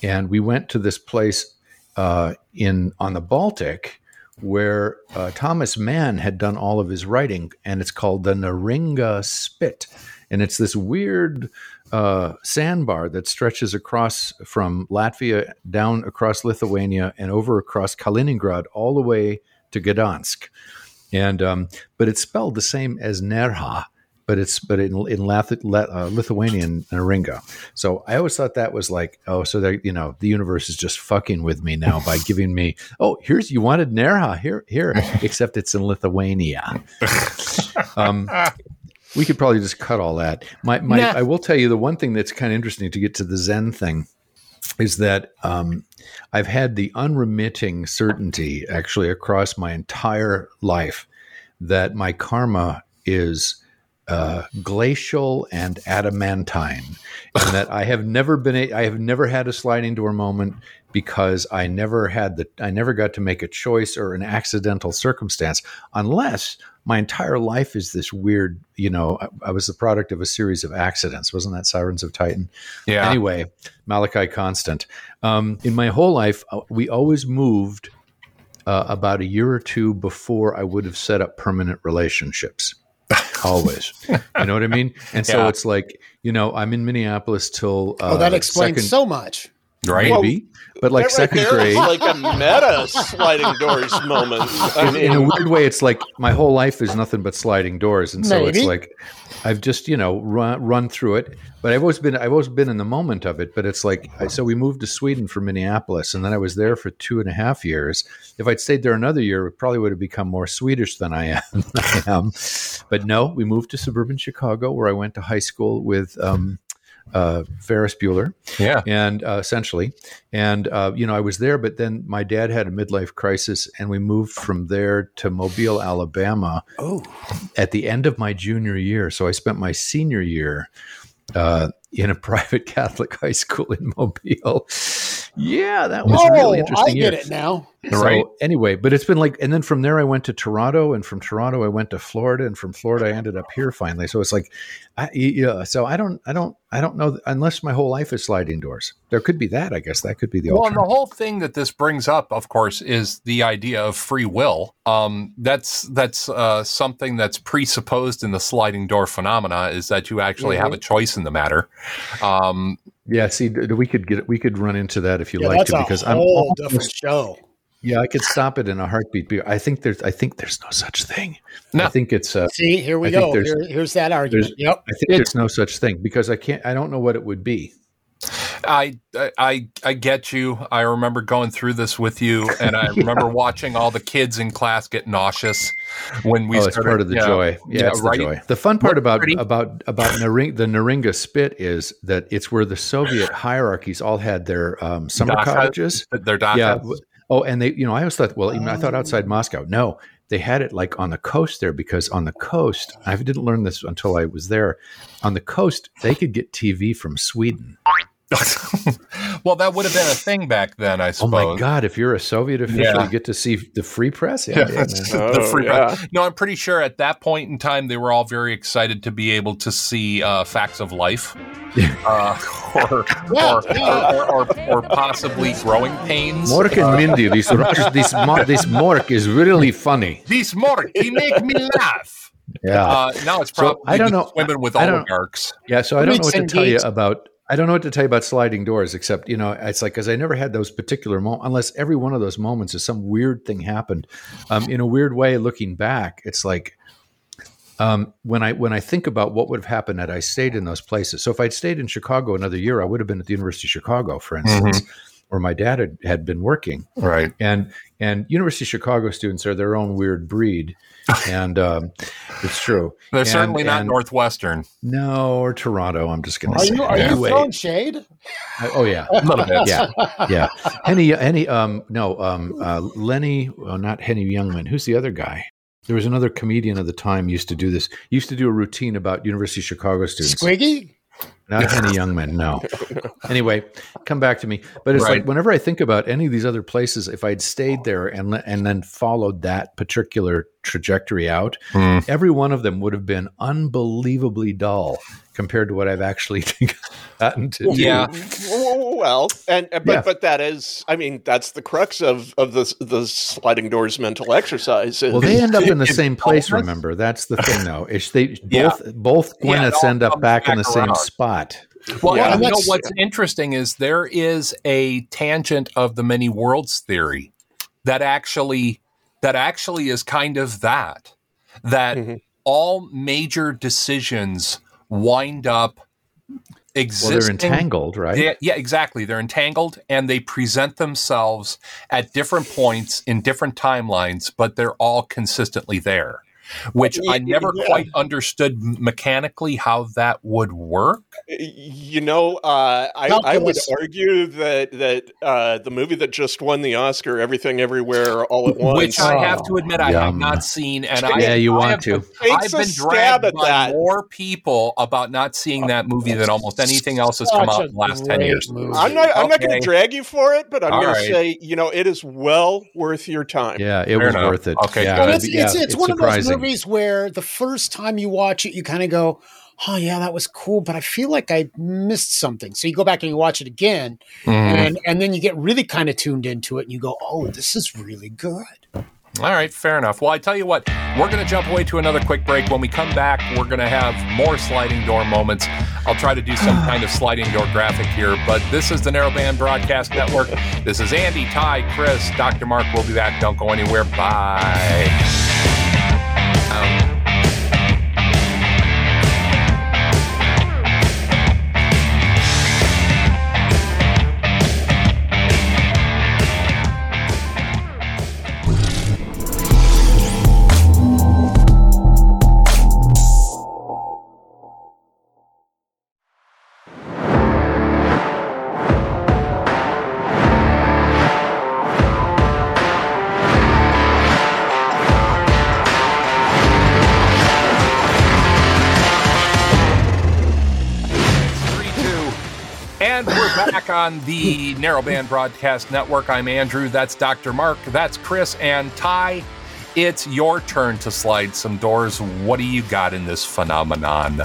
and we went to this place uh, in on the Baltic where uh, Thomas Mann had done all of his writing, and it's called the Neringa Spit, and it's this weird uh, sandbar that stretches across from Latvia down across Lithuania and over across Kaliningrad all the way to Gdansk, and um, but it's spelled the same as Nerja. But it's but in in Lath- La- uh, Lithuanian Neringa, so I always thought that was like oh so that you know the universe is just fucking with me now by giving me oh here's you wanted Nerja here here except it's in Lithuania. Um, we could probably just cut all that. My, my Nah. I will tell you the one thing that's kind of interesting to get to the Zen thing is that um, I've had the unremitting certainty actually across my entire life that my karma is uh, glacial and adamantine, and that I have never been a, I have never had a sliding door moment because I never had the I never got to make a choice or an accidental circumstance unless my entire life is this weird you know I, I was the product of a series of accidents wasn't that Sirens of Titan Yeah. anyway Malachi Constant um, in my whole life uh, we always moved uh, about a year or two before I would have set up permanent relationships. Always, you know what I mean. And so Yeah. it's like you know I'm in Minneapolis till uh, Oh, that explains second, so much. Right? maybe, but like That right second grade. like a meta sliding doors moment. I in, in a weird way, it's like my whole life is nothing but sliding doors, and so it's like I've just you know run run through it. But I've always been I've always been in the moment of it. But it's like I, so we moved to Sweden from Minneapolis, and then I was there for two and a half years. If I'd stayed there another year, it probably would have become more Swedish than I am. I am. But no, we moved to suburban Chicago, where I went to high school with. Um, uh, Ferris Bueller. Yeah. And uh, essentially, and uh, you know, I was there, but then my dad had a midlife crisis, and we moved from there to Mobile, Alabama. Oh. At the end of my junior year, so I spent my senior year uh, in a private Catholic high school in Mobile. Yeah, that was oh, really interesting. I get year. it now. So Right. anyway, but it's been like, and then from there I went to Toronto, and from Toronto I went to Florida, and from Florida I ended up here finally. So it's like, I, yeah. So I don't, I don't, I don't know unless my whole life is sliding doors. There could be that. I guess that could be the Well, and the whole thing that this brings up, of course, is the idea of free will. Um, that's that's uh, something that's presupposed in the sliding door phenomena is that you actually have a choice in the matter. Um, yeah. See, we could get, we could run into that if you Yeah, like to, a because I'm, whole different show. Yeah, I could stop it in a heartbeat. I think there's, I think there's no such thing. No. I think it's, uh, See, here we I go. Here, here's that argument. Yep. I think there's no such thing because I can't, I don't know what it would be. I, I I get you. I remember going through this with you, and I remember watching all the kids in class get nauseous when we. oh, it's started- part of the yeah, joy. Yeah, it's right. the joy. The fun part about pretty. about about Naring, the Neringa spit is that it's where the Soviet hierarchies all had their um, summer Dacha- cottages. Their dacha. Yeah. Oh, and they, you know, I always thought, well, even I thought outside oh. Moscow. No, they had it like on the coast there because on the coast, I didn't learn this until I was there. On the coast, they could get TV from Sweden. well, that would have been a thing back then, I suppose. Oh my God! If you're a Soviet official, Yeah. you get to see the free press. Yeah, Yeah, yeah, man. the Oh, free yeah. No, I'm pretty sure at that point in time they were all very excited to be able to see uh, facts of life, uh, or, Yeah, or. Or, or, or possibly growing pains. Mork and Mindy, this this this Mork is really funny. This Mork, he make me laugh. Yeah, Uh, now it's So, probably I don't know- women with I don't- oligarchs. yeah. So I don't know what to Mixing tell you about. I don't know what to tell you about sliding doors, except you know, it's like because I never had those particular moments. Unless every one of those moments is some weird thing happened. Um, in a weird way, looking back, it's like um, when I when I think about what would have happened had I stayed in those places. So if I'd stayed in Chicago another year, I would have been at the University of Chicago, for instance, where my dad had, had been working. Right. and and University of Chicago students are their own weird breed, and um, it's true. They're And- certainly not and- Northwestern. No, or Toronto. I'm just going to say. you are you Anyway. throwing shade? I- oh yeah, A little bit. yeah, yeah. Henny, Henny, um, no, um, uh, Lenny, well, not Henny Youngman. Who's the other guy? There was another comedian at the time used to do this. Used to do a routine about University of Chicago students. Squiggy? Not Henny Youngman, no. Anyway, come back to me. But it's Right. like whenever I think about any of these other places, if I'd stayed there and and then followed that particular trajectory out, Hmm. every one of them would have been unbelievably dull compared to what I've actually gotten to do. Yeah. Well, and but Yeah. but that is, I mean, that's the crux of of the the sliding doors mental exercise. Well, they end up in the same place. Remember, that's the thing, though. Is they Yeah. both both Yeah, it Gwyneths all end up comes back in back the same around. Spot. Well, Yeah. and you know what's interesting is there is a tangent of the many worlds theory that actually that actually is kind of that that Mhm. all major decisions wind up Well, existing. they're entangled, right? Yeah, yeah, exactly. They're entangled and they present themselves at different points in different timelines, but they're all consistently there. Which I never Yeah. quite understood mechanically how that would work. You know, uh, I, I would argue that that uh, the movie that just won the Oscar, Everything Everywhere All at Once, which I have to admit I have not seen, and I Yeah, you I want have to. been- I've been dragged at by that. more people about not seeing that movie than almost anything else has come Such out in the last ten years. movie. I'm not. I'm not going to drag you for it, but I'm going right. to say, you know, it is well worth your time. Yeah, it Fair was enough. worth it. Okay, yeah, good. Well, it's, yeah, it's, it's, one of those surprising. Movies where the first time you watch it, you kind of go, "Oh yeah, that was cool," but I feel like I missed something. So you go back and you watch it again, Mhm. and and then you get really kind of tuned into it, and you go, "Oh, this is really good." All right, fair enough. Well, I tell you what, we're going to jump away to another quick break. When we come back, we're going to have more sliding door moments. I'll try to do some kind of sliding door graphic here, but this is the Narrowband Broadcast Network. This is Andy, Tai, Chris, Dr. Mark. We'll be back. Don't go anywhere. Bye. Um, back on the Narrowband Broadcast Network. I'm Andrew. That's Dr. Mark. That's Chris and Tai. It's your turn to slide some doors. What do you got in this phenomenon?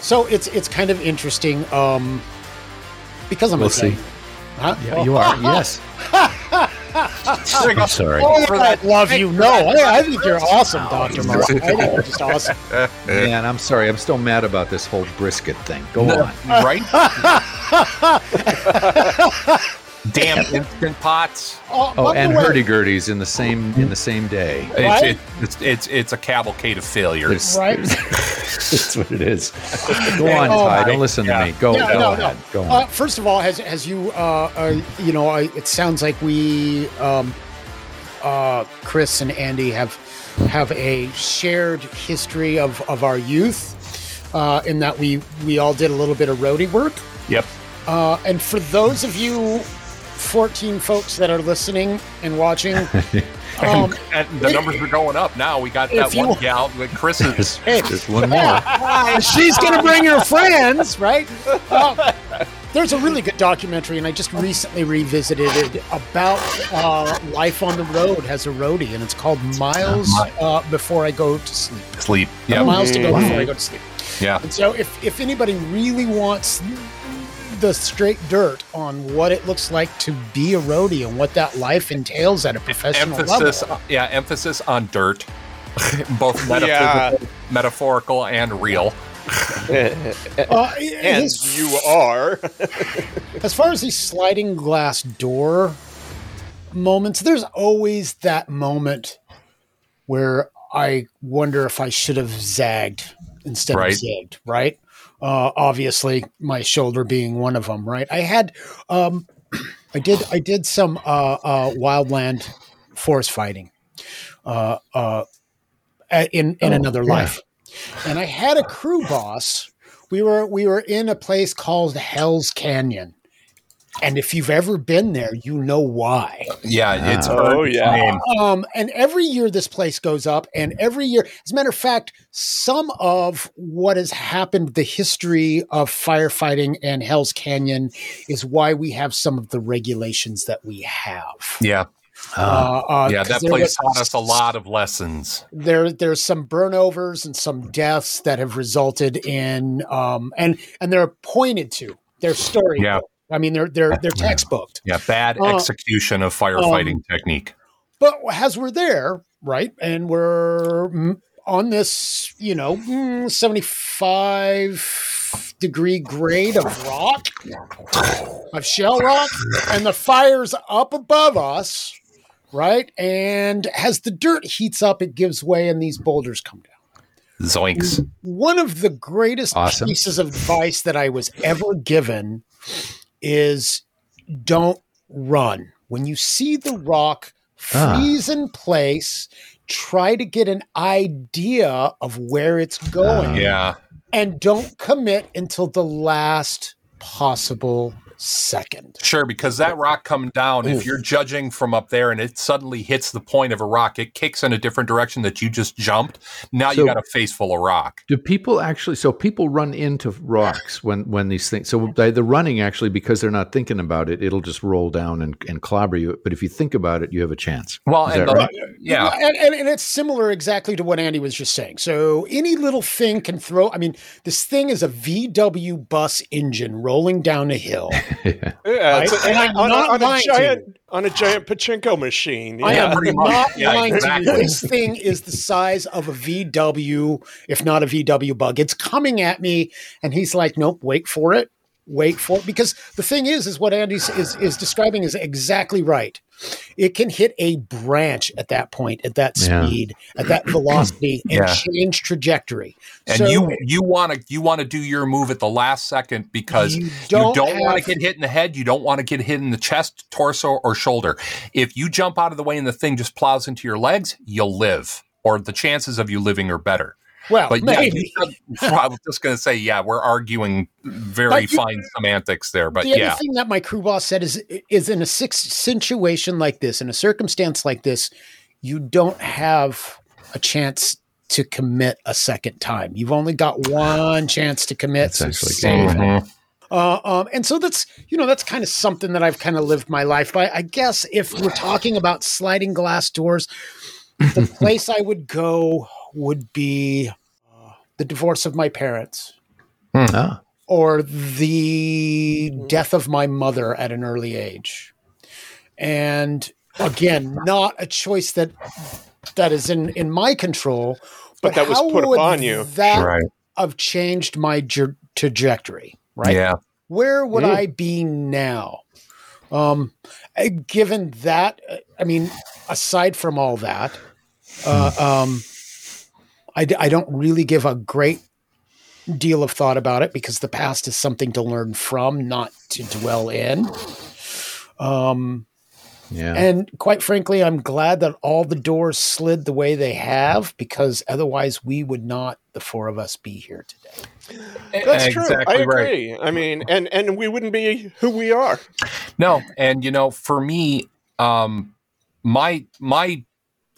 So it's it's kind of interesting um, because I'm We'll a see. Huh? Yeah, you are. Yes. I'm sorry. Oh, I love you. No, I, I think you're awesome, Doctor Mark. I think you're just awesome. Man, I'm sorry. I'm still mad about this whole brisket thing. Go on. Right? Damn instant pots. Oh, Oh, and way- hurdy-gurdies in the same in the same day. It's, Right? it, it's, it's, it's a cavalcade of failures. It's- Right? That's what it is. Go on, Oh, Tai. Don't listen yeah. to me. Go, Yeah, go no, ahead. no. Go on. Uh, first of all, has has you uh, uh you know, I, it sounds like we um uh Chris and Andy have have a shared history of of our youth uh in that we we all did a little bit of roadie work. Yep. Uh and for those of you 14 folks that are listening and watching um And the numbers are going up now. We got that If you- one gal that Chris hey. there's one more. she's gonna bring her friends, right? Uh, there's a really good documentary, and I just recently revisited it about uh, life on the road as a roadie, and it's called Miles uh, Before I Go to Sleep. Sleep. Yeah. Miles to Go Before I Go to Sleep. Yeah. And so, if if anybody really wants the straight dirt on what it looks like to be a roadie and what that life entails at a professional Emphasis, level, yeah, emphasis on dirt, both metaphysical, Yeah. metaphorical, and real. uh, and his you are. As far as these sliding glass door moments, there's always that moment where I wonder if I should have zagged instead Right. of zigged, right? Uh, obviously, my shoulder being one of them, right? I had, um, I did, I did some uh, uh, wildland forest fighting uh, uh, in in Oh, another yeah. life, and I had a crew boss. We were we were in a place called Hell's Canyon, and if you've ever been there, you know why. Yeah, it's. Oh, yeah. Um, and every year this place goes up, and every year, as a matter of fact, some of what has happened, the history of firefighting and Hell's Canyon, is why we have some of the regulations that we have. Yeah, Uh, uh, yeah, 'cause that place taught us a lot of lessons. there there's some burnovers and some deaths that have resulted in um and and they're pointed to their story Yeah. I mean they're they're they're textbooked Yeah, bad Uh, execution of firefighting um, technique. but as we're there right and we're on this you know mm, 75 degree grade of rock of shell rock and the fire's up above us right and as the dirt heats up it gives way and these boulders come down Zoinks. one of the greatest Awesome. pieces of advice that I was ever given is don't run. When you see the rock Ah. freeze in place, try to get an idea of where it's going Yeah, and don't commit until the last possible second. sure. Because that rock coming down, if you're judging from up there and it suddenly hits the point of a rock, it kicks in a different direction that you just jumped. Now you got a face full of rock. Do people actually? So people run into rocks when when these things. So they, the running actually because they're not thinking about it, it'll just roll down and, and clobber you. But if you think about it, you have a chance. Well, and the, right? yeah, And, and, and it's similar exactly to what Andy was just saying. So any little thing can throw, I mean, this thing is a VW bus engine rolling down a hill. Yeah, it's Right? a- And I'm on, a- not on a giant on a giant pachinko machine. I am not Yeah, lying exactly. to you. This thing is the size of a VW, if not a VW bug. It's coming at me, and he's like, "Nope, wait for it, wait for it." Because the thing is, is what Andy is is describing is exactly right. It can hit a branch at that point, at that Yeah. speed, at that velocity, and Yeah. change trajectory. and So- you you want to you want to do your move at the last second because You you don't don't, want to get hit in the head, you don't want to get hit in the chest, torso, or shoulder. If you jump out of the way and the thing just plows into your legs, you'll live, or the chances of you living are better. Well, But yeah, maybe. you said- I was just going to say, yeah, we're arguing very But you- fine semantics there, but the yeah, other thing that my crew boss said is is in a situation like this, in a circumstance like this, you don't have a chance to commit a second time. You've only got one chance to commit. That's so actually save good. it. Mhm. Uh, um, and so that's you know that's kind of something that I've kind of lived my life by. I guess if we're talking about sliding glass doors, the place I would go would be uh, the divorce of my parents. Ah. Or the death of my mother at an early age. And again, not a choice that that is in in my control, But that was put would upon you. That Right. have changed my jer- trajectory, right? Yeah. Where would Mm. I be now? Um, uh, given that, uh, I mean, aside from all that, uh, um, I, d- I don't really give a great deal of thought about it because the past is something to learn from, not to dwell in. Um, Yeah. and quite frankly, I'm glad that all the doors slid the way they have because otherwise we would not, the four of us, be here today. That's true. I Exactly right. agree. I mean, and and we wouldn't be who we are. No, and you know, for me, um, my my,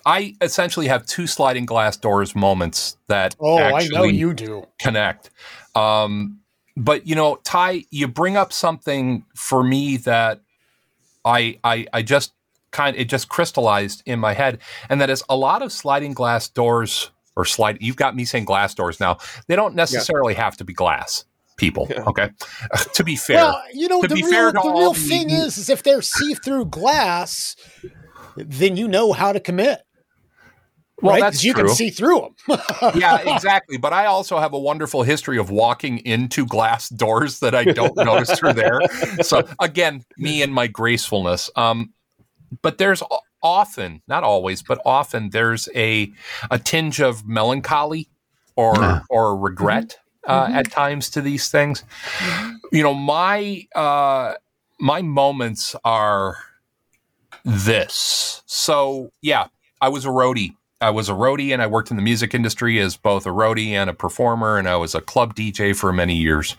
I essentially have two sliding glass doors moments that Oh, I know actually you do. connect. Um, but you know, Tai, you bring up something for me that I I I just kind it just crystallized in my head, and that is a lot of sliding glass doors or slide. You've got me saying glass doors now. They don't necessarily have to be glass. People, okay. to be fair, Well, you know, to the be real, fair to the all real the- thing is, is if they're see-through glass, then you know how to commit. Well, right? that's 'Cause you true. can see through them. yeah, exactly. But I also have a wonderful history of walking into glass doors that I don't notice through there. So again, me and my gracefulness. Um, but there's often, not always, but often there's a a tinge of melancholy or Yeah. or regret uh, at times to these things. You know, my uh, my moments are this. So yeah, I was a roadie. I was a roadie and I worked in the music industry as both a roadie and a performer, and I was a club DJ for many years.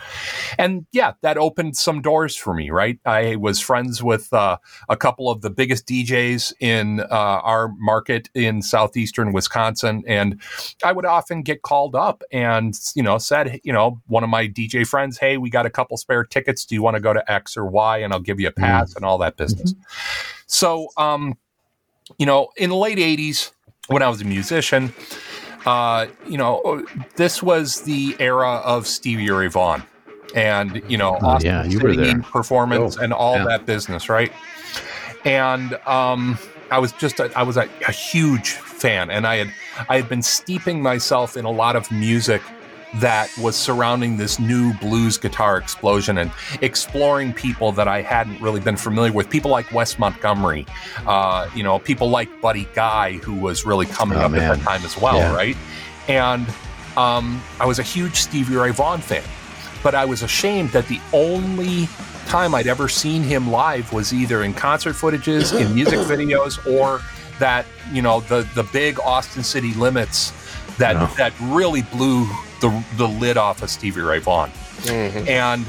And yeah, that opened some doors for me, right? I was friends with uh, a couple of the biggest DJs in uh, our market in southeastern Wisconsin, and I would often get called up and, you know, said, you know, one of my DJ friends, hey, we got a couple spare tickets. Do you want to go to X or Y? And I'll give you a pass and all that business. So, um, you know, in the late 80s, when I was a musician, uh, you know, this was the era of Stevie Ray Vaughan. And, you know, Oh, Austin yeah, you were there. performance Oh, and all yeah. that business, right? And um, I was just, a, I was a, a huge fan, and I had, I had been steeping myself in a lot of music that was surrounding this new blues guitar explosion and exploring people that I hadn't really been familiar with. People like Wes Montgomery, uh, you know, people like Buddy Guy, who was really coming Oh, up at man. that time as well, Yeah. right? And um, I was a huge Stevie Ray Vaughan fan, but I was ashamed that the only time I'd ever seen him live was either in concert footages, in music videos, or that you know the the big Austin City Limits that No. that really blew the the lid off of Stevie Ray Vaughan. And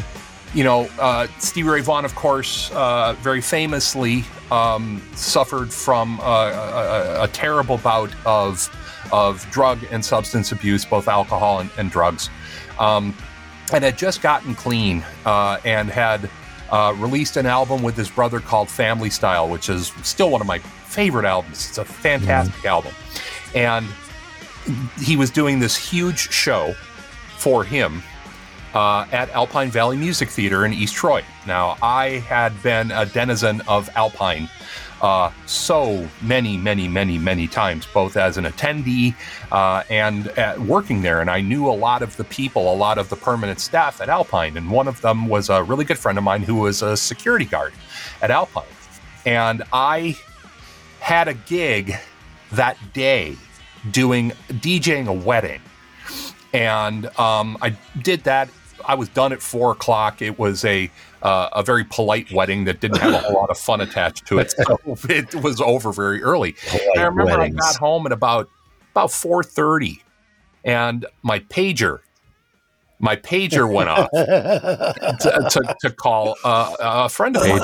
you know, uh, Stevie Ray Vaughan, of course, uh, very famously um, suffered from uh, a, a, a terrible bout of of drug and substance abuse, both alcohol and, and drugs, um, and had just gotten clean uh, and had uh, released an album with his brother called Family Style, which is still one of my favorite albums. It's a fantastic album, and he was doing this huge show for him uh, at Alpine Valley Music Theater in East Troy. Now, I had been a denizen of Alpine uh, so many, many, many, many times, both as an attendee uh, and at working there. And I knew a lot of the people, a lot of the permanent staff at Alpine. And one of them was a really good friend of mine who was a security guard at Alpine. And I had a gig that day doing DJing a wedding and um, I did that. I was done at four o'clock. It was a uh, a very polite wedding that didn't have a whole lot of fun attached to it, so it was over very early. I remember weddings. I got home at about about four thirty, and my pager. My pager went off to, to, to call uh, a friend of mine,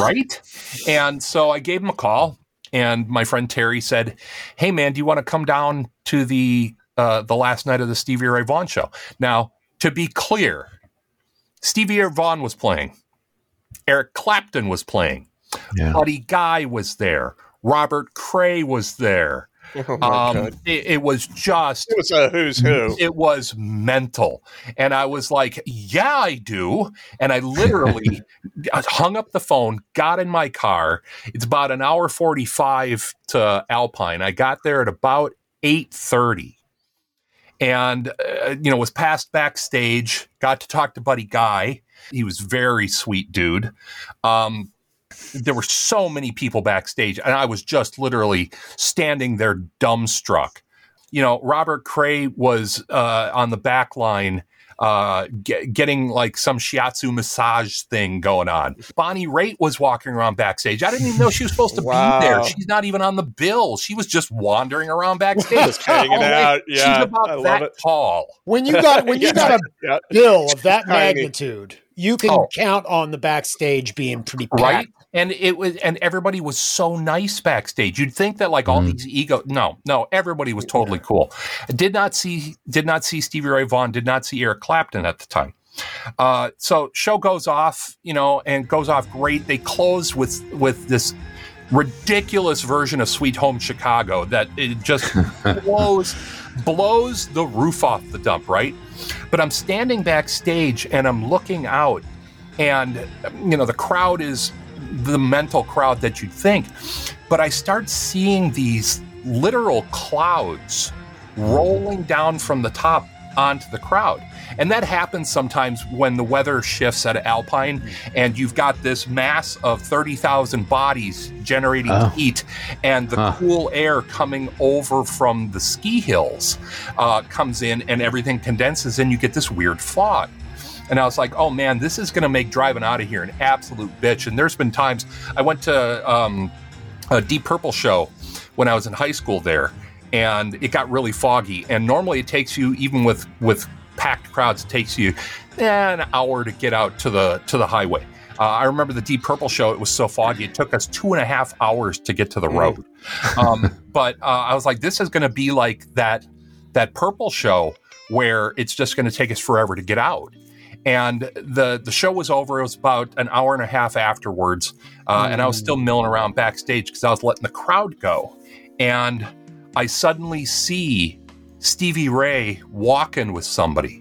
right? And so I gave him a call, and my friend Terry said, "Hey, man, do you want to come down to the uh, the last night of the Stevie Ray Vaughan show?" Now, to be clear, Stevie Ray Vaughan was playing. Eric Clapton was playing. Yeah. Buddy Guy was there. Robert Cray was there. Oh Um, it, it was just It was a who's who. it was mental. And I was like, yeah, I do. And I literally hung up the phone, got in my car. It's about an hour 45 to Alpine. I got there at about 8.30 and, uh, you know, was passed backstage, got to talk to Buddy Guy. He was very sweet dude. Um, there were so many people backstage, and I was just literally standing there dumbstruck. You know, Robert Cray was uh, on the back line uh, get, getting like some shiatsu massage thing going on. Bonnie Raitt was walking around backstage. I didn't even know she was supposed to Wow. be there. She's not even on the bill. She was just wandering around backstage. Just hanging Oh, out. Yeah, she's about I love that it. tall. When you got when you Yeah, got a yeah. bill of that Tiny. magnitude, you can Oh. count on the backstage being pretty packed. right and it was and everybody was so nice backstage. You'd think that like all these ego no no everybody was totally cool. Did not see did not see stevie ray vaughan did not see eric clapton at the time. Uh, so show goes off you know and goes off great. They close with with this ridiculous version of sweet home chicago that it just blows blows the roof off the dump right? But i'm standing backstage and i'm looking out and you know the crowd is the mental crowd that you'd think but i start seeing these literal clouds rolling down from the top onto the crowd and that happens sometimes when the weather shifts at alpine and you've got this mass of 30,000 bodies generating Oh. heat and the Huh. cool air coming over from the ski hills uh, comes in and everything condenses and you get this weird fog and I was like, oh man, this is going to make driving out of here an absolute bitch. And there's been times I went to um, a Deep Purple show when I was in high school there, and it got really foggy. And normally it takes you, even with with packed crowds, it takes you eh, an hour to get out to the to the highway. Uh, I remember the Deep Purple show; it was so foggy, it took us two and a half hours to get to the road. Um, but uh, I was like, this is going to be like that that Purple show where it's just going to take us forever to get out and the the show was over. It was about an hour and a half afterwards, uh, and I was still milling around backstage because I was letting the crowd go, and I suddenly see Stevie Ray walking with somebody,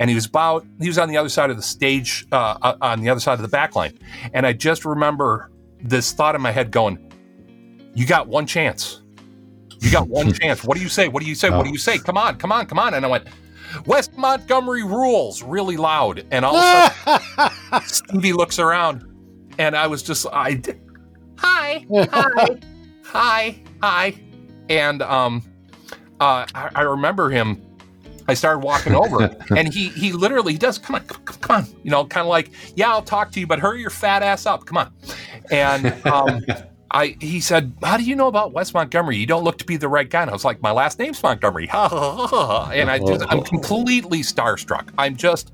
and he was about he was on the other side of the stage, uh, uh, on the other side of the back line, and I just remember this thought in my head going, "You got one chance." You got one chance. What do you say? What do you say? What do you say? Come on, come on, come on. And I went, Wes Montgomery rules really loud. And all of a sudden, Stevie looks around and I was just, I, hi, hi, hi, hi. And um, uh, I, I remember him. I started walking over, and he he literally he does come on, come, come- come on, you know, kind of like yeah, I'll talk to you, but hurry your fat ass up, come on. And um, I he said, how do you know about Wes Montgomery? You don't look to be the right guy. And I was like, my last name's Montgomery, ha ha ha. ha. And I just I'm completely starstruck. I'm just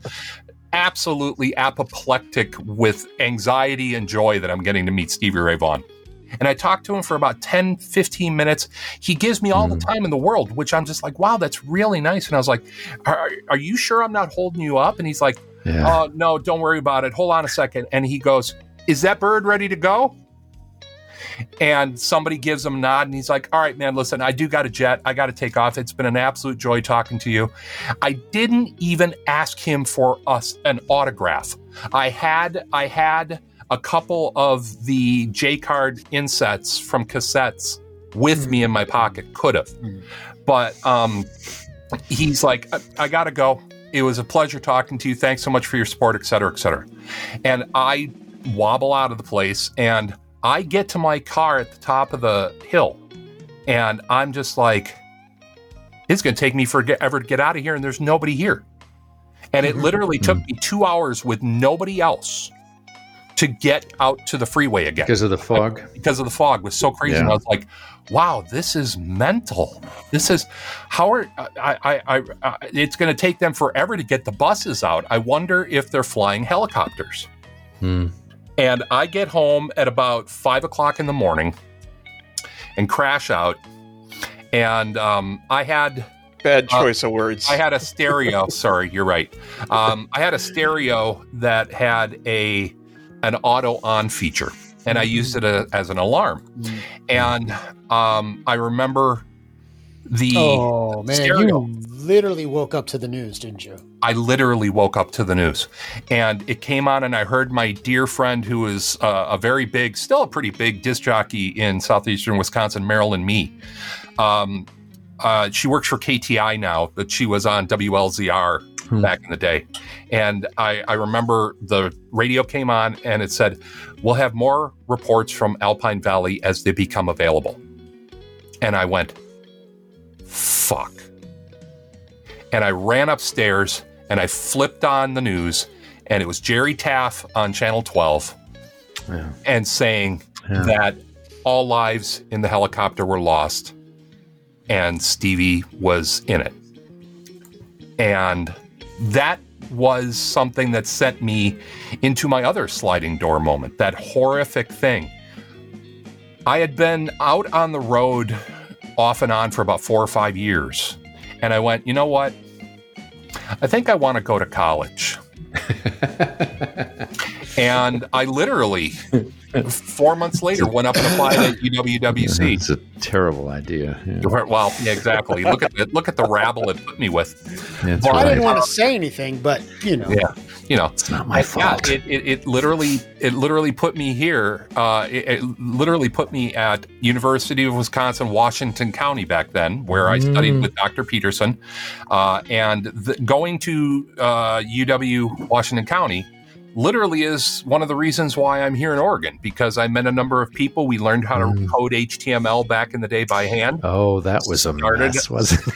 absolutely apoplectic with anxiety and joy that I'm getting to meet Stevie Ray Vaughan. And I talked to him for about 10, 15 minutes. He gives me all the mm-hmm. time in the world, which I'm just like, wow, that's really nice. And I was like, are, are you sure I'm not holding you up? And he's like, Yeah. oh, no, don't worry about it. Hold on a second. And he goes, is that bird ready to go? And somebody gives him a nod, and he's like, All right, man, listen, I do got a jet. I got to take off. It's been an absolute joy talking to you. I didn't even ask him for us an autograph. I had, I had a couple of the J card insets from cassettes with me in my pocket. Could have. But um, he's like, I, I got to go. It was a pleasure talking to you. Thanks so much for your support, et cetera, et cetera. And I wobble out of the place and I get to my car at the top of the hill and I'm just like, it's going to take me forever to get out of here and there's nobody here. And it mm-hmm. literally took mm. me two hours with nobody else to get out to the freeway again because of the fog. because of the fog was so crazy. And I was like, wow, this is mental. This is how are uh, I, I, I, I it's going to take them forever to get the buses out. I wonder if they're flying helicopters. Hmm. And I get home at about five o'clock in the morning and crash out. And um, I had bad choice uh, of words. I had a stereo. sorry, you're right. Um, I had a stereo that had a an auto on feature, and I used it a, as an alarm. Mm. And um, I remember the oh man, stereo. you literally woke up to the news, didn't you? I literally woke up to the news, and it came on, and I heard my dear friend, who is uh, a very big, still a pretty big disc jockey in southeastern Wisconsin, Marilyn Me. Um, uh, she works for KTI now, but she was on WLZR hmm. back in the day. And I, I remember the radio came on and it said, We'll have more reports from Alpine Valley as they become available. And I went, Fuck. And I ran upstairs and I flipped on the news, and it was Jerry Taff on Channel 12 yeah. and saying yeah. that all lives in the helicopter were lost and Stevie was in it. And that was something that sent me into my other sliding door moment, that horrific thing. I had been out on the road off and on for about four or five years. And I went, you know what? I think I want to go to college. and I literally Four months later, went up and applied at UWWC. It's a terrible idea. Yeah. Well, yeah, exactly. look at the, look at the rabble it put me with. Yeah, well, right. I didn't want to say anything, but you know, yeah, you know, it's not my fault. Yeah, it, it, it, literally it literally put me here. Uh, it, it, literally put me at University of Wisconsin Washington County back then, where I studied mm. with Dr. Peterson, uh, and the, going to uh, UW Washington County literally is one of the reasons why I'm here in Oregon because I met a number of people. We learned how to mm. code HTML back in the day by hand. Oh, that was a mess, wasn't it?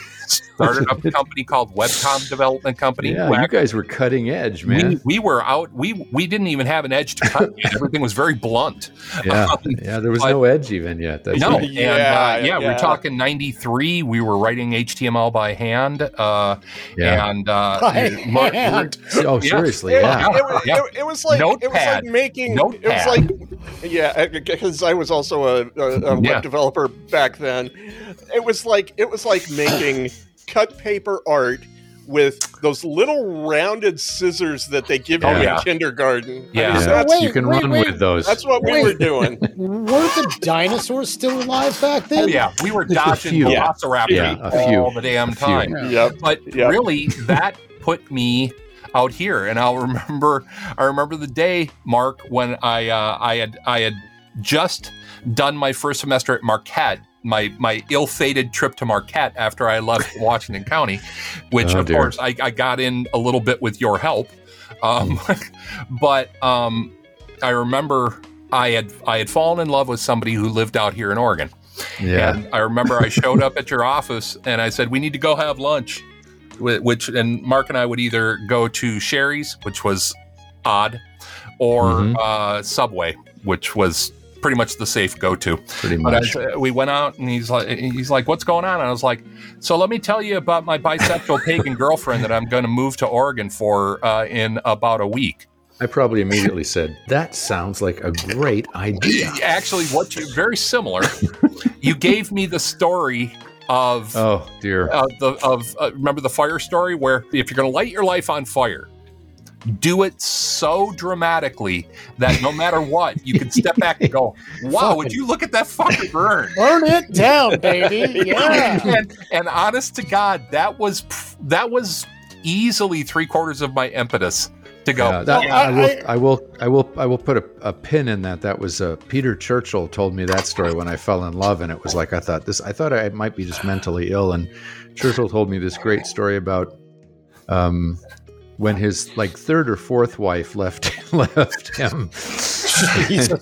started up a company called Webcom Development Company. Yeah, you guys were cutting edge, man. We, we, were out. We we didn't even have an edge to cut. Everything was very blunt. Yeah, um, yeah. There was but, no edge even yet. That's no, right. and yeah, uh, yeah, yeah, we're talking '93. We were writing HTML by hand. Uh, yeah, and uh, by Mark, hand. Oh, seriously, yeah. It, it, it, it, was like Notepad. it was like making. Notepad. It was like yeah, because I was also a, a, a web developer back then. It was like it was like making cut paper art with those little rounded scissors that they give you in kindergarten. Yeah, I mean, yeah. Wait, you can wait, run wait. with those. That's what we were doing. Weren't the dinosaurs still alive back then? Oh, yeah, we were dodging velociraptor yeah, a few. all the damn time. Yep. But yep. really, that put me out here, and I'll remember. I remember the day, Mark, when I uh, I had I had just done my first semester at Marquette my my ill-fated trip to Marquette after I left Washington County, which oh, of dear. course I, I, got in a little bit with your help. Um, but um, I remember I had I had fallen in love with somebody who lived out here in Oregon. Yeah. And I remember I showed up at your office and I said, "We need to go have lunch." Which and Mark and I would either go to Sherry's, which was odd, or mm-hmm. uh, Subway, which was pretty much the safe go-to. Pretty much. But we went out, and he's like, he's like, "What's going on?" And I was like, "So let me tell you about my bisexual pagan girlfriend that I'm going to move to Oregon for uh, in about a week." I probably immediately said, "That sounds like a great idea." Actually, what you very similar. you gave me the story of oh dear uh, the, of uh, remember the fire story where if you're going to light your life on fire do it so dramatically that no matter what, you can step back and go, "Wow, would you look at that fucking burn? Burn it down, baby!" Yeah. and, and honest to God, that was that was easily three quarters of my impetus to go. Yeah, that, I, will, I, will, I will, I will put a, a pin in that. That was uh, Peter Churchill told me that story when I fell in love, and it was like I thought this. I thought I might be just mentally ill, and Churchill told me this great story about um, when his like third or fourth wife left left him.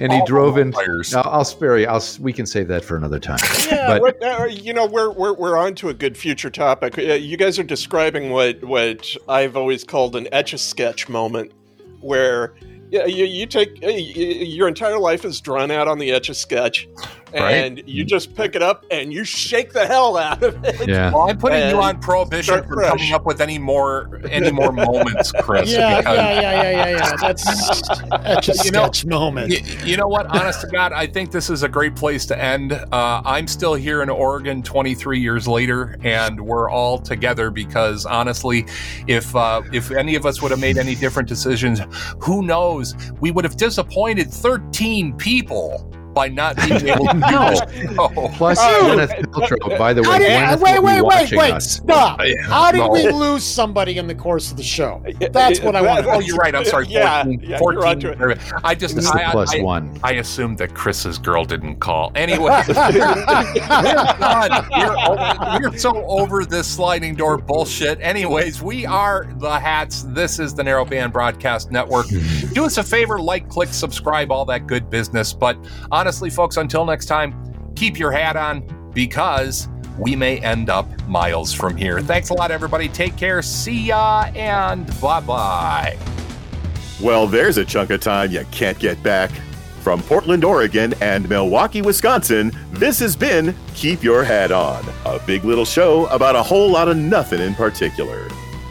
and he drove in. I'll, I'll, spare you. I'll, we can save that for another time. Yeah, but, uh, you know, we're, we're we're on to a good future topic. Uh, you guys are describing what what I've always called an etch a sketch moment, where yeah, you, you take uh, your entire life is drawn out on the etch a sketch, and Right. you just pick it up and you shake the hell out of it. Yeah. Well, I'm putting you on prohibition for fresh. coming up with any more any more moments, Chris. Yeah, yeah, yeah, yeah, yeah, yeah. That's that's a You know- moment. Y- You know what? Honest to God, I think this is a great place to end. Uh, I'm still here in Oregon 23 years later, and we're all together because honestly, if uh, if any of us would have made any different decisions, who knows? We would have disappointed 13 people by not being able to do this show. Plus, Oh. Gwyneth Paltrow. By the way, How did, wait, wait, wait, wait! us. Stop! Yeah, How did no. we lose somebody in the course of the show? That's what I want to Oh, you're right. I'm sorry. 14. Yeah, yeah, you're 14. I just This is the I, plus I, one. I assumed that Chris's girl didn't call. Anyway, we're done. We're, we're so over this sliding door bullshit. Anyways, we are the Hats. This is the Narrow Band Broadcast Network. Hmm. Do us a favor, like, click, subscribe, all that good business. But honestly, folks, until next time, keep your hat on because we may end up miles from here. Thanks a lot, everybody. Take care. See ya, and bye bye. Well, there's a chunk of time you can't get back. From Portland, Oregon and Milwaukee, Wisconsin, this has been Keep Your Hat On, a big little show about a whole lot of nothing in particular.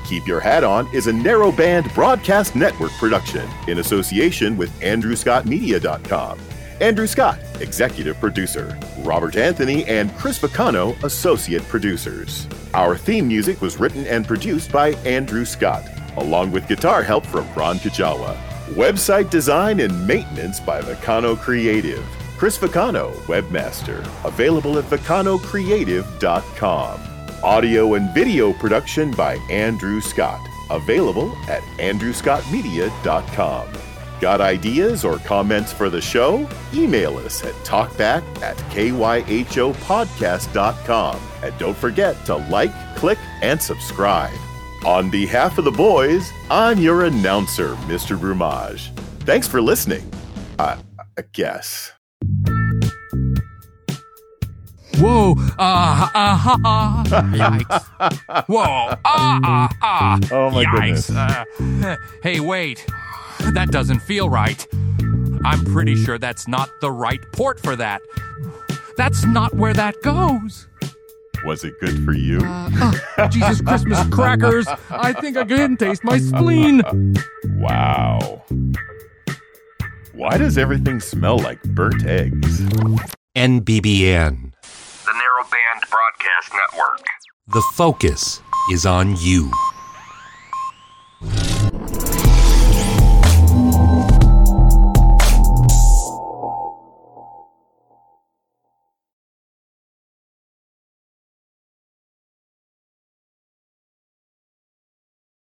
Keep Your Hat On is a narrow band broadcast network production in association with AndrewScottMedia.com. Andrew Scott, executive producer. Robert Anthony and Chris Vacano, associate producers. Our theme music was written and produced by Andrew Scott, along with guitar help from Ron Kajawa. Website design and maintenance by Vacano Creative. Chris Vacano, webmaster. Available at vacanocreative.com. Audio and video production by Andrew Scott. Available at andrewscottmedia.com. Got ideas or comments for the show? Email us at talkback at kyhopodcast.com. And don't forget to like, click, and subscribe. On behalf of the boys, I'm your announcer, Mr. Brumage. Thanks for listening. I, I guess. Whoa! Ah! Ah! Ha! ha. Yikes! Whoa! Ah! Ah! Ah! Oh my Yikes. goodness. Uh, hey, wait! That doesn't feel right. I'm pretty sure that's not the right port for that. That's not where that goes. Was it good for you? Uh, oh, Jesus Christmas crackers! I think I can taste my spleen. Wow. Why does everything smell like burnt eggs? NBBN. The Narrow Band Broadcast Network. The focus is on you.